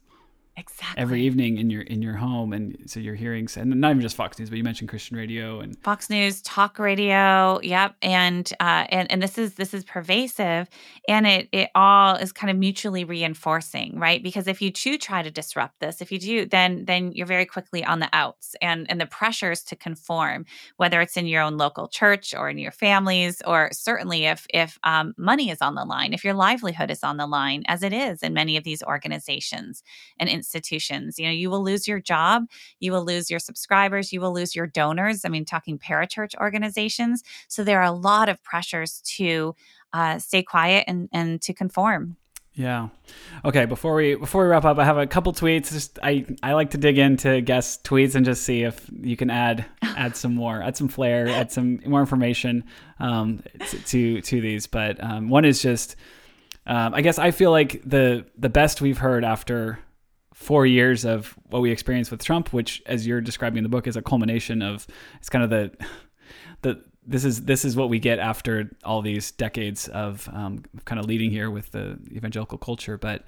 exactly. every evening in your in your home and so you're hearing and not even just fox news but you mentioned christian radio and fox news talk radio yep and uh and and this is this is pervasive and it it all is kind of mutually reinforcing right? Because if you do try to disrupt this if you do then then you're very quickly on the outs and and the pressures to conform whether it's in your own local church or in your families or certainly if if um, money is on the line if your livelihood is on the line as it is in many of these organizations and institutions. You know, you will lose your job, you will lose your subscribers, you will lose your donors. I mean, talking parachurch organizations. So there are a lot of pressures to uh, stay quiet and, and to conform. Yeah. Okay. Before we before we wrap up, I have a couple tweets. Just I I like to dig into guest tweets and just see if you can add add some more, add some flair, add some more information um, to to these. But um, one is just, um, I guess I feel like the the best we've heard after four years of what we experienced with Trump, which, as you're describing in the book, is a culmination of it's kind of the the this is this is what we get after all these decades of um, kind of leading here with the evangelical culture. But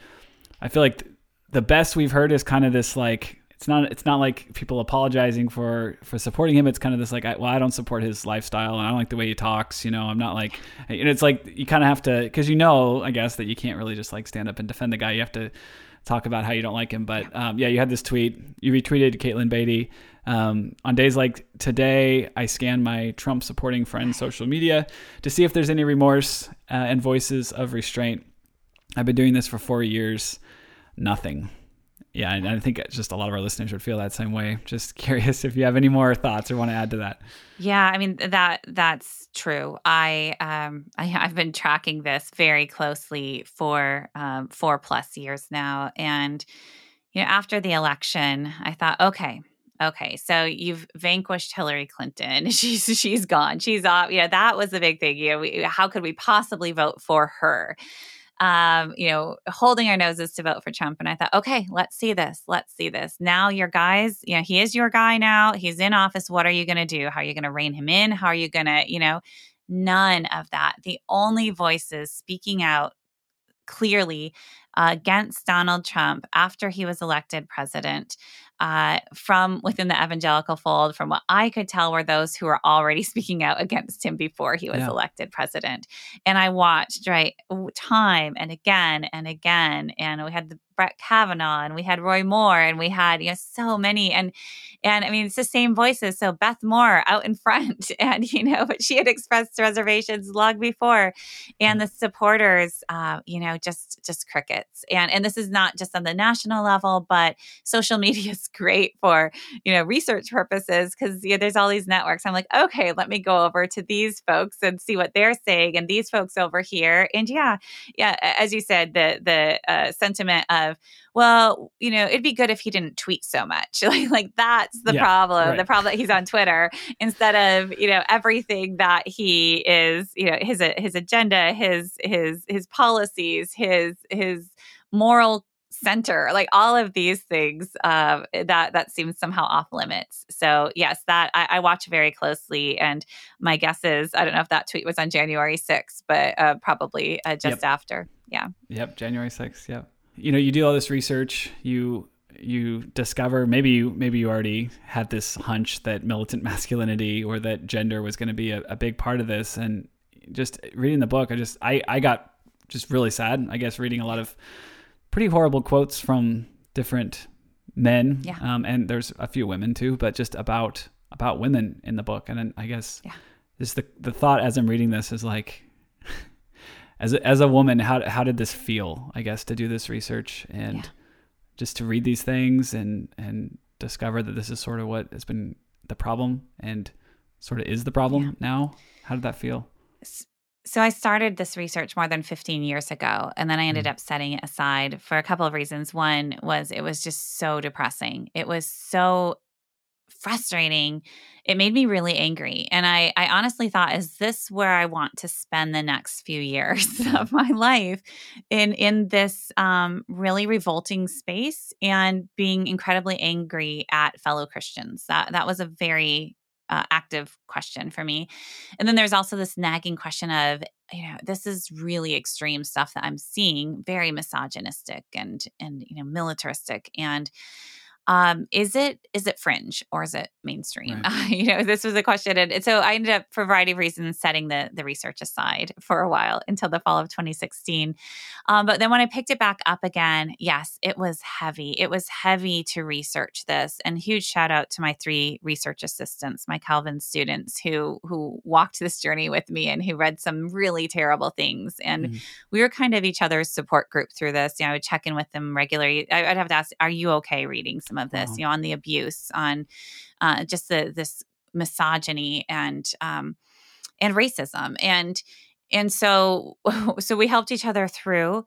I feel like the best we've heard is kind of this like it's not it's not like people apologizing for for supporting him. It's kind of this like I, well I don't support his lifestyle and I don't like the way he talks. You know I'm not like and it's like you kind of have to because you know I guess that you can't really just like stand up and defend the guy. You have to talk about how you don't like him. But um, yeah, you had this tweet. You retweeted Katelyn Beaty. Um, on days like today, I scan my Trump supporting friends' social media to see if there's any remorse uh, and voices of restraint. I've been doing this for four years. Nothing. Yeah, and I think just a lot of our listeners would feel that same way. Just curious if you have any more thoughts or want to add to that. Yeah, I mean that that's true. I um I, have been tracking this very closely for um, four plus years now, and you know after the election, I thought, okay, Okay, so you've vanquished Hillary Clinton. She's she's gone. She's off. You know that was the big thing. You know, we, how could we possibly vote for her? Um, you know, holding our noses to vote for Trump. And I thought, okay, let's see this. Let's see this. Now, your guys, you know, he is your guy now. He's in office. What are you going to do? How are you going to rein him in? How are you going to, you know, none of that. The only voices speaking out clearly uh, against Donald Trump after he was elected president uh, from within the evangelical fold, from what I could tell, were those who were already speaking out against him before he was yeah. elected president. And I watched, right, time and again and again. And we had the Brett Kavanaugh and we had Roy Moore and we had you know so many and and I mean it's the same voices. So Beth Moore out in front and you know but she had expressed reservations long before and the supporters uh, you know just just crickets. And and this is not just on the national level but social media is great for you know research purposes because you know, there's all these networks. I'm like okay let me go over to these folks and see what they're saying and these folks over here. And yeah yeah as you said the the uh, sentiment of of well you know it'd be good if he didn't tweet so much. Like like that's the yeah, problem right. the problem that he's on twitter. Instead of you know everything that he is you know his his agenda his his his policies his his moral center like all of these things uh, that that seems somehow off limits. So yes that I, I, watch very closely and my guess is i don't know if that tweet was on january 6th but uh, probably uh, just yep. after. Yeah. Yep january 6th yep you know you do all this research you you discover maybe you maybe you already had this hunch that militant masculinity or that gender was going to be a, a, big part of this and just reading the book i just i i got just really sad i guess reading a lot of pretty horrible quotes from different men yeah. um, and there's a few women too but just about about women in the book and then i guess yeah. just the the thought as i'm reading this is like as a, as a woman, how how did this feel? I guess to do this research and yeah. just to read these things and and discover that this is sort of what has been the problem and sort of is the problem yeah. now. How did that feel? So I started this research more than 15 years ago and then I ended mm. up setting it aside for a couple of reasons. One was it was just so depressing. It was so frustrating. It made me really angry. And I, I honestly thought, is this where I want to spend the next few years of my life in in this um, really revolting space and being incredibly angry at fellow Christians? That that was a very uh, active question for me. And then there's also this nagging question of, you know, this is really extreme stuff that I'm seeing, very misogynistic and and you know militaristic and um, is it is it fringe or is it mainstream? Right. you know, this was a question, and, and, so I ended up, for a variety of reasons, setting the the research aside for a while until the fall of 2016. Um, but then when I picked it back up again, yes, it was heavy. It was heavy to research this, and huge shout out to my three research assistants, my Calvin students, who who walked this journey with me and who read some really terrible things, and mm-hmm. we were kind of each other's support group through this. You know, I would check in with them regularly. I, would have to ask, "Are you okay reading some?" Of this, you know, on the abuse, on uh, just the this misogyny and um, and racism, and and so so we helped each other through.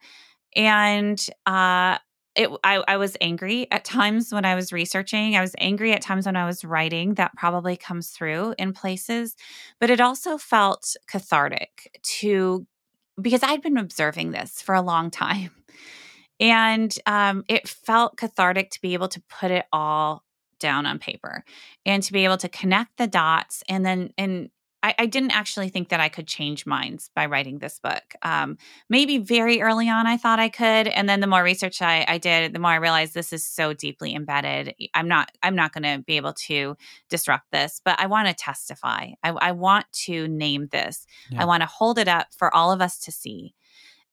and uh, it, I, I was angry at times when I was researching. I was angry at times when I was writing. That probably comes through in places, but it also felt cathartic to because I'd been observing this for a long time. And um, it felt cathartic to be able to put it all down on paper and to be able to connect the dots and then and I, I, didn't actually think that I could change minds by writing this book. Um, maybe very early on, I thought I could, and then the more research I, I did, the more I realized this is so deeply embedded. I'm not. I'm not going to be able to disrupt this, but I want to testify. I, I, want to name this. Yeah. I want to hold it up for all of us to see,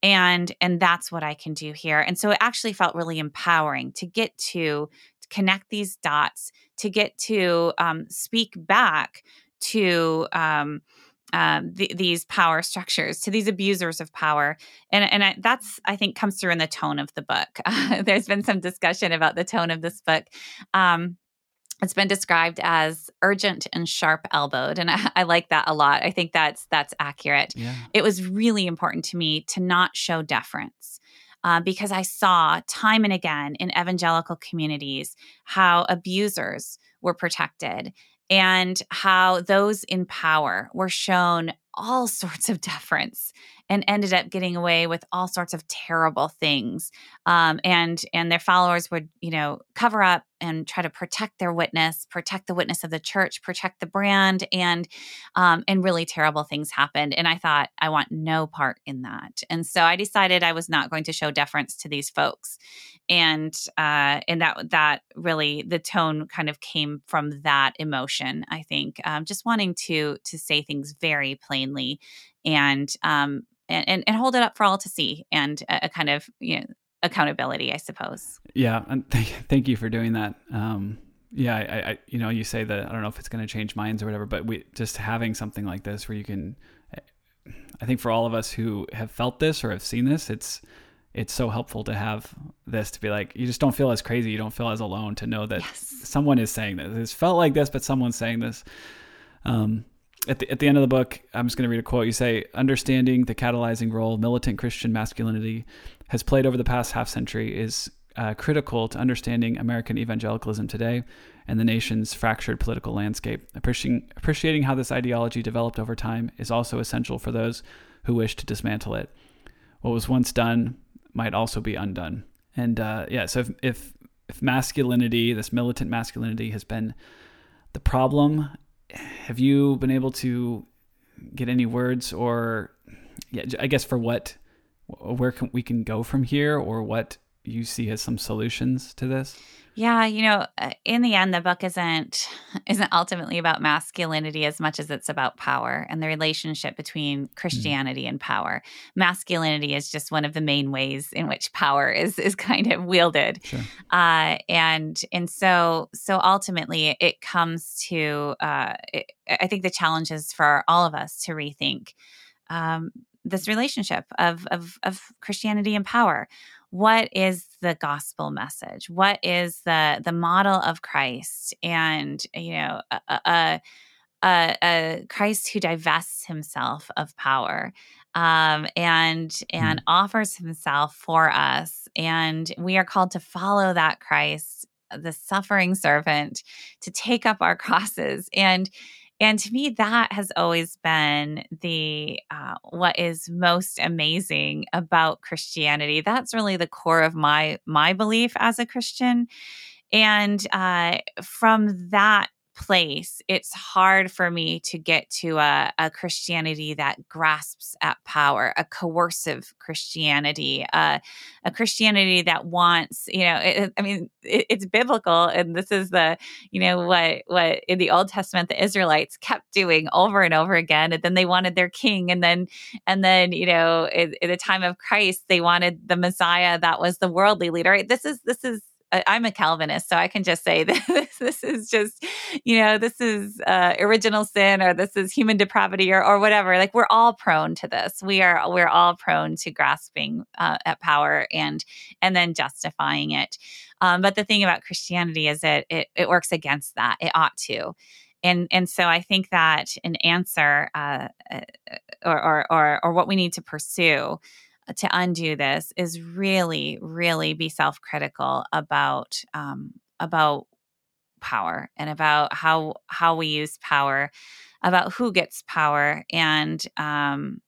and and that's what I can do here. And so it actually felt really empowering to get to connect these dots, to get to um, speak back to um, um, th- these power structures, to these abusers of power, and and I, that's I think comes through in the tone of the book. There's been some discussion about the tone of this book. Um, it's been described as urgent and sharp elbowed and I, I, like that a lot i think that's that's accurate yeah. it was really important to me to not show deference uh, because i saw time and again in evangelical communities how abusers were protected and how those in power were shown all sorts of deference and ended up getting away with all sorts of terrible things um, and and their followers would you know cover up and try to protect their witness protect the witness of the church protect the brand and um, and really terrible things happened and i thought i want no part in that. And so i decided i was not going to show deference to these folks and uh, and that that really the tone kind of came from that emotion i think um, just wanting to to say things very plainly and um, and, and hold it up for all to see and a, a kind of you know accountability i suppose yeah and thank, thank you for doing that um yeah I, I you know you say that i don't know if it's going to change minds or whatever but we just having something like this where you can i think for all of us who have felt this or have seen this it's it's so helpful to have this to be like you just don't feel as crazy you don't feel as alone to know that yes. someone is saying this it's felt like this but someone's saying this um at the, at the end of the book, I'm just going to read a quote. You say, Understanding the catalyzing role militant Christian masculinity has played over the past half century is uh, critical to understanding American evangelicalism today and the nation's fractured political landscape. Appreciating, appreciating how this ideology developed over time is also essential for those who wish to dismantle it. What was once done might also be undone. And uh, yeah, so if, if, if masculinity, this militant masculinity, has been the problem have you been able to get any words or yeah, I guess for what where can we can go from here or what you see as some solutions to this? Yeah, you know, uh, in the end the book isn't isn't ultimately about masculinity as much as it's about power and the relationship between hmm. Christianity mm. and power. Masculinity is just one of the main ways in which power is is kind of wielded. Sure. Uh, and and so so ultimately it comes to uh, it, I think the challenge is for all of us to rethink um, this relationship of, of of Christianity and power. What is the gospel message? What is the the model of christ? And you know a, a, a, a christ who divests himself of power um, and and mm. offers himself for us. And we are called to follow that christ the suffering servant to take up our crosses. And and to me, that has always been the uh, what is most amazing about Christianity. That's really the core of my my belief as a Christian. And uh, from that place, it's hard for me to get to a, a Christianity that grasps at power, a coercive Christianity, uh, a Christianity that wants, you know, it, I mean, it, it's biblical, and this is the, you know, what what in the Old Testament the Israelites kept doing over and over again, and then they wanted their king, and then and then you know, in, in the time of Christ, they wanted the Messiah that was the worldly leader. Right? This is this is I'm a Calvinist, so I can just say this, this is just, you know, this is uh, original sin or this is human depravity or, or whatever. Like we're all prone to this. We are we're all prone to grasping uh, at power and and then justifying it. Um, but the thing about Christianity is that it, it works against that. It ought to. And, and so I think that an answer uh, uh or, or, or, or what we need to pursue to undo this is really, really be self-critical about um, about power and about how how we use power, about who gets power, and um,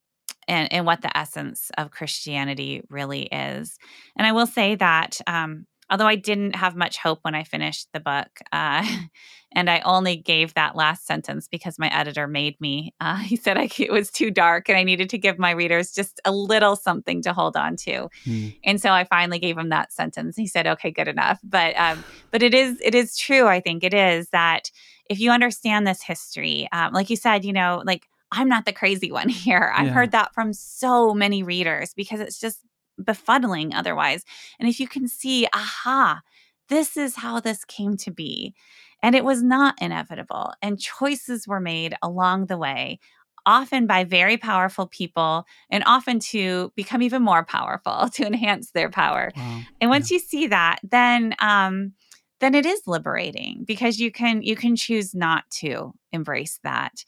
and and what the essence of Christianity really is. And I will say that. Um, although I didn't have much hope when I finished the book. Uh, and I only gave that last sentence because my editor made me. Uh, he said I, it was too dark and I needed to give my readers just a little something to hold on to. Mm. And so I finally gave him that sentence. He said, "Okay, good enough." But um, but it is it is true. I think it is that if you understand this history, um, like you said, you know, like I'm not the crazy one here. I've yeah. heard that from so many readers because it's just befuddling otherwise. And if you can see, aha, this is how this came to be. And it was not inevitable. And choices were made along the way, often by very powerful people, and often to become even more powerful to enhance their power. Wow. And once yeah. you see that, then um, then it is liberating because you can you can choose not to embrace that.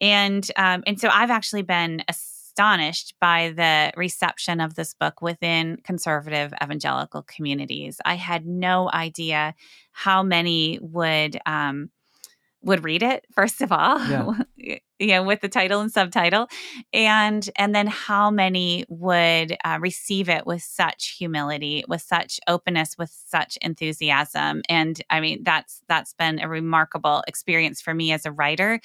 And um, and so I've actually been a astonished by the reception of this book within conservative evangelical communities. I had no idea how many would um, would read it first of all yeah. you know with the title and subtitle and and then how many would uh, receive it with such humility with such openness with such enthusiasm and i mean that's that's been a remarkable experience for me as a writer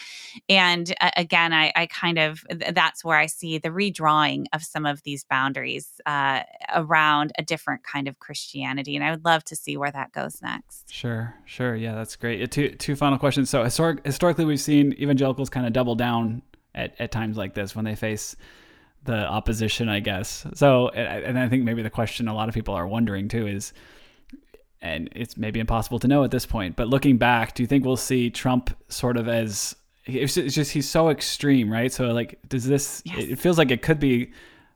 and uh, again I, I kind of that's where i see the redrawing of some of these boundaries uh, around a different kind of christianity and i would love to see where that goes next. Sure sure yeah that's great. Two two final questions. So historic, historically we've seen evangelicals kind of double down at, at times like this when they face the opposition, I guess. So, and I think maybe the question a lot of people are wondering too is, and it's maybe impossible to know at this point, but looking back, do you think we'll see Trump sort of as it's just he's so extreme, right? So, like, does this? Yes. It feels like it could be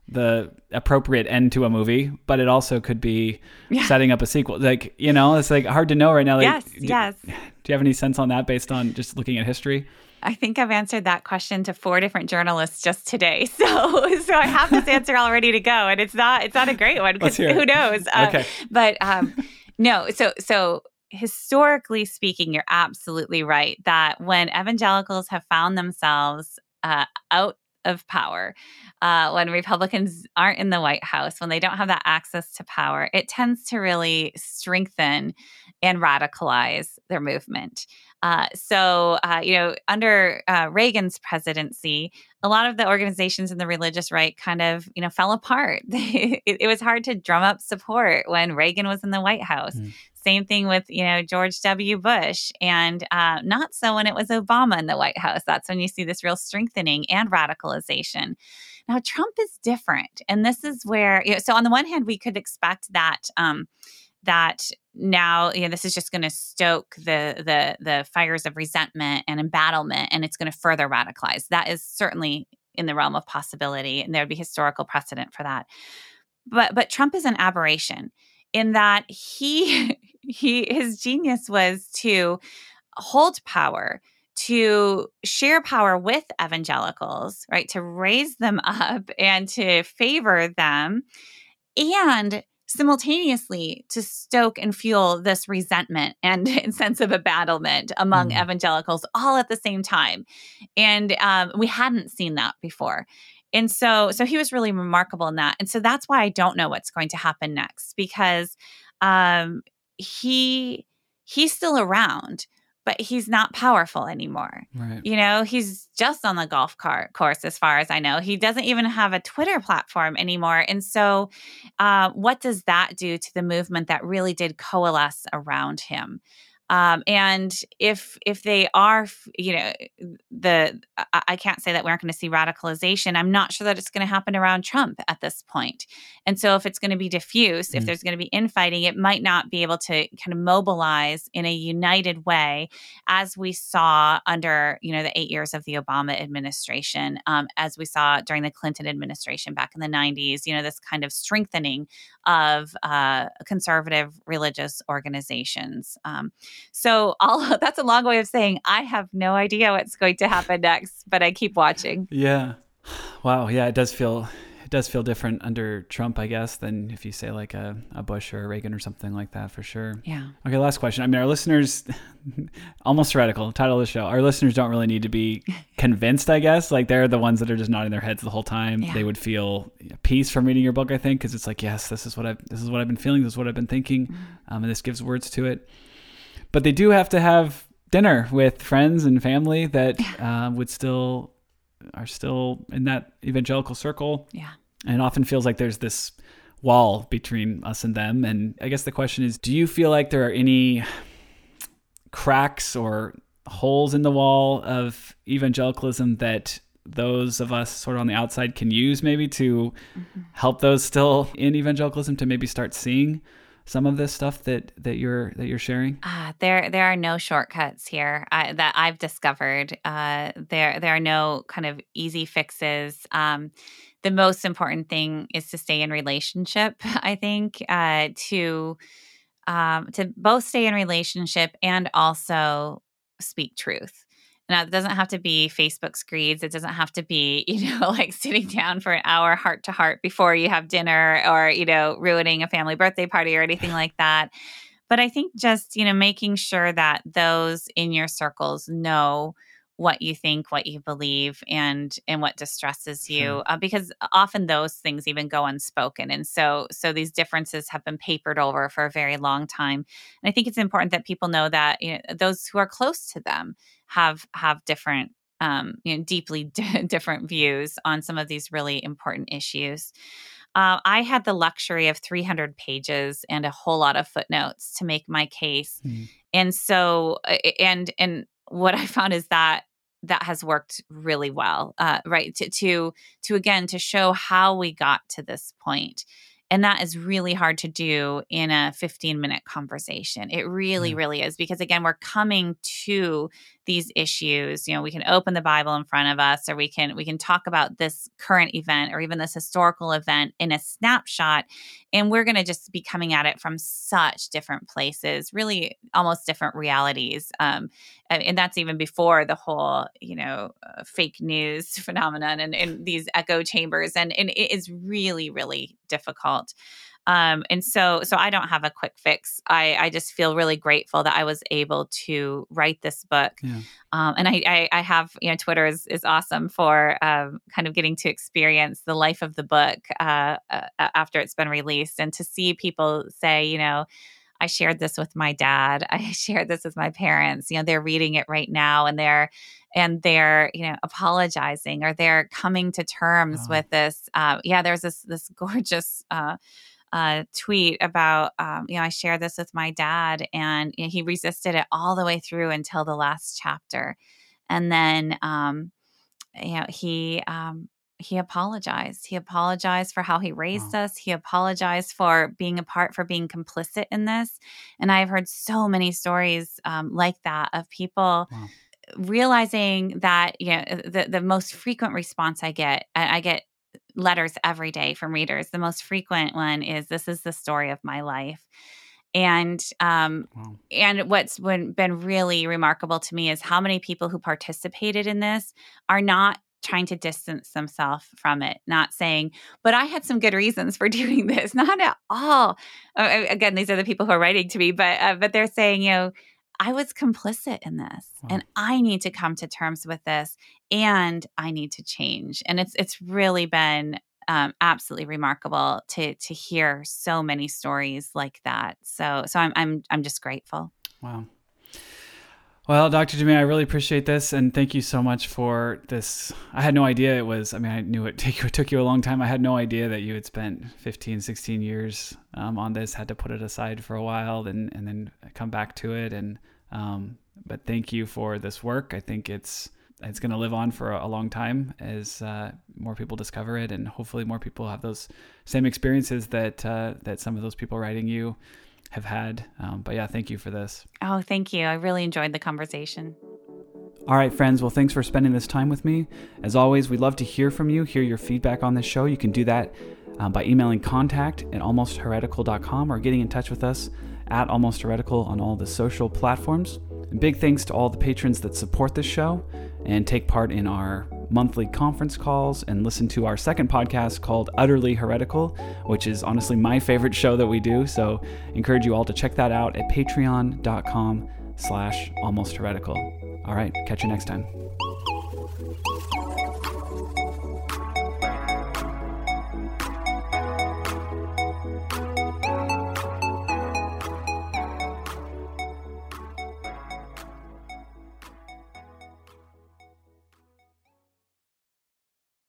the appropriate end to a movie, but it also could be yeah. setting up a sequel. Like, you know, it's like hard to know right now. Like, yes, do, yes. Do you have any sense on that based on just looking at history? I think I've answered that question to four different journalists just today. So, so I have this answer all ready to go, and it's not it's not a great one because who knows? Uh, okay. But um, no, so so historically speaking, you're absolutely right that when evangelicals have found themselves uh, out of power, uh, when Republicans aren't in the White House, when they don't have that access to power, it tends to really strengthen and radicalize their movement. Uh, so, uh, you know, under uh, Reagan's presidency, a lot of the organizations in the religious right kind of, you know, fell apart. it, it, was hard to drum up support when Reagan was in the White House. Mm. Same thing with, you know, George W. Bush, and uh, not so when it was Obama in the White House. That's when you see this real strengthening and radicalization. Now, Trump is different. And this is where, you know, so on the one hand, we could expect that. Um, that now you know this is just going to stoke the the the fires of resentment and embattlement and it's going to further radicalize. That is certainly in the realm of possibility and there would be historical precedent for that. But but trump is an aberration in that he he his genius was to hold power to share power with evangelicals right to raise them up and to favor them and simultaneously to stoke and fuel this resentment and, sense of embattlement among mm. evangelicals all at the same time. And um, we hadn't seen that before. And so, so he was really remarkable in that. And so that's why I don't know what's going to happen next because um, he he's still around but he's not powerful anymore. Right. You know, he's just on the golf cart course, as far as I know. He doesn't even have a Twitter platform anymore. And so, uh, what does that do to the movement that really did coalesce around him? Um, and if if they are, you know, the I, I can't say that we aren't going to see radicalization. I'm not sure that it's going to happen around Trump at this point. And so, if it's going to be diffuse, mm. if there's going to be infighting, it might not be able to kind of mobilize in a united way, as we saw under you know the eight years of the Obama administration, um, as we saw during the Clinton administration back in the 90s. You know, this kind of strengthening of uh, conservative religious organizations. Um, so all that's a long way of saying I have no idea what's going to happen next, but I keep watching. Yeah. Wow. Yeah, it does feel it does feel different under Trump, I guess, than if you say like a, a Bush or a Reagan or something like that for sure. Yeah. Okay, last question. I mean, our listeners, almost heretical, title of the show. Our listeners don't really need to be convinced, I guess. Like, they're the ones that are just nodding their heads the whole time. Yeah. They would feel peace from reading your book, I think, because it's like, yes, this is what I've, this is what I've been feeling. This is what I've been thinking. Mm-hmm. Um, and this gives words to it. But they do have to have dinner with friends and family that uh, would still, are still in that evangelical circle Yeah. and it often feels like there's this wall between us and them. And I guess the question is do you feel like there are any cracks or holes in the wall of evangelicalism that those of us sort of on the outside can use maybe to help those still in evangelicalism to maybe start seeing some of this stuff that that you're that you're sharing Ah, there there are no shortcuts here I, that I've discovered. Uh, there there are no kind of easy fixes. Um, the most important thing is to stay in relationship. I think uh, to um, to both stay in relationship and also speak truth. Now, it doesn't have to be Facebook screeds. It doesn't have to be, you know, like sitting down for an hour heart to heart before you have dinner or, you know, ruining a family birthday party or anything like that. But I think just, you know, making sure that those in your circles know what you think, what you believe, and and what distresses you, Sure. uh, because often those things even go unspoken, and so so these differences have been papered over for a very long time. And I think it's important that people know that you know those who are close to them have have different, um, you know, deeply different views on some of these really important issues. Uh, I had the luxury of 300 pages and a whole lot of footnotes to make my case, Hmm. and so uh, and and what I found is that that has worked really well, uh, right? To, to to again to show how we got to this point, and that is really hard to do in a 15 minute conversation. It really, Yeah. really is because again, we're coming to these issues. You know, we can open the Bible in front of us, or we can we can talk about this current event or even this historical event in a snapshot, and we're going to just be coming at it from such different places, really almost different realities. Um, and, and that's even before the whole you know uh, fake news phenomenon and, and these echo chambers and, and it is really really difficult um, and so so i don't have a quick fix i i just feel really grateful that i was able to write this book Yeah. um, and I, I i have you know twitter is, is awesome for um, kind of getting to experience the life of the book uh, uh, after it's been released and to see people say you know I shared this with my dad. I shared this with my parents. You know, they're reading it right now and they're and they're, you know, apologizing or they're coming to terms Wow. with this. Uh, yeah, there's this this gorgeous uh, uh, tweet about, um, you know, I shared this with my dad and you know, he resisted it all the way through until the last chapter. And then, um, you know, he, um, he apologized. He apologized for how he raised us. He apologized for being a part, for being complicit in this. And I've heard so many stories um, like that of people Wow. realizing that you know the the most frequent response I get, I, I get letters every day from readers. The most frequent one is, "This is the story of my life." And um, Wow. and what's been, been really remarkable to me is how many people who participated in this are not trying to distance themselves from it, not saying, but I had some good reasons for doing this. Not at all. Uh, again, these are the people who are writing to me, but uh, but they're saying, you know, I was complicit in this, Wow. and I need to come to terms with this, and I need to change. And it's it's really been um, absolutely remarkable to to hear so many stories like that. So so I'm I'm I'm just grateful. Wow. Well, Dr. Du Mez, I really appreciate this, and thank you so much for this. I had no idea it was. I mean, I knew it, take, it took you a long time. I had no idea that you had spent 15, 16 years um, on this. Had to put it aside for a while, and and then come back to it. And um, but thank you for this work. I think it's it's going to live on for a, a long time as uh, more people discover it, and hopefully more people have those same experiences that uh, that some of those people writing you have had. Um, but yeah, thank you for this. Oh, thank you. I really enjoyed the conversation. All right, friends. Well, thanks for spending this time with me. As always, we'd love to hear from you, hear your feedback on this show. You can do that um, by emailing contact at almostheretical.com or getting in touch with us at Almost Heretical on all the social platforms. And big thanks to all the patrons that support this show and take part in our monthly conference calls and listen to our second podcast called Utterly Heretical, which is honestly my favorite show that we do. So encourage you all to check that out at patreon.com slash almost heretical. All right, catch you next time.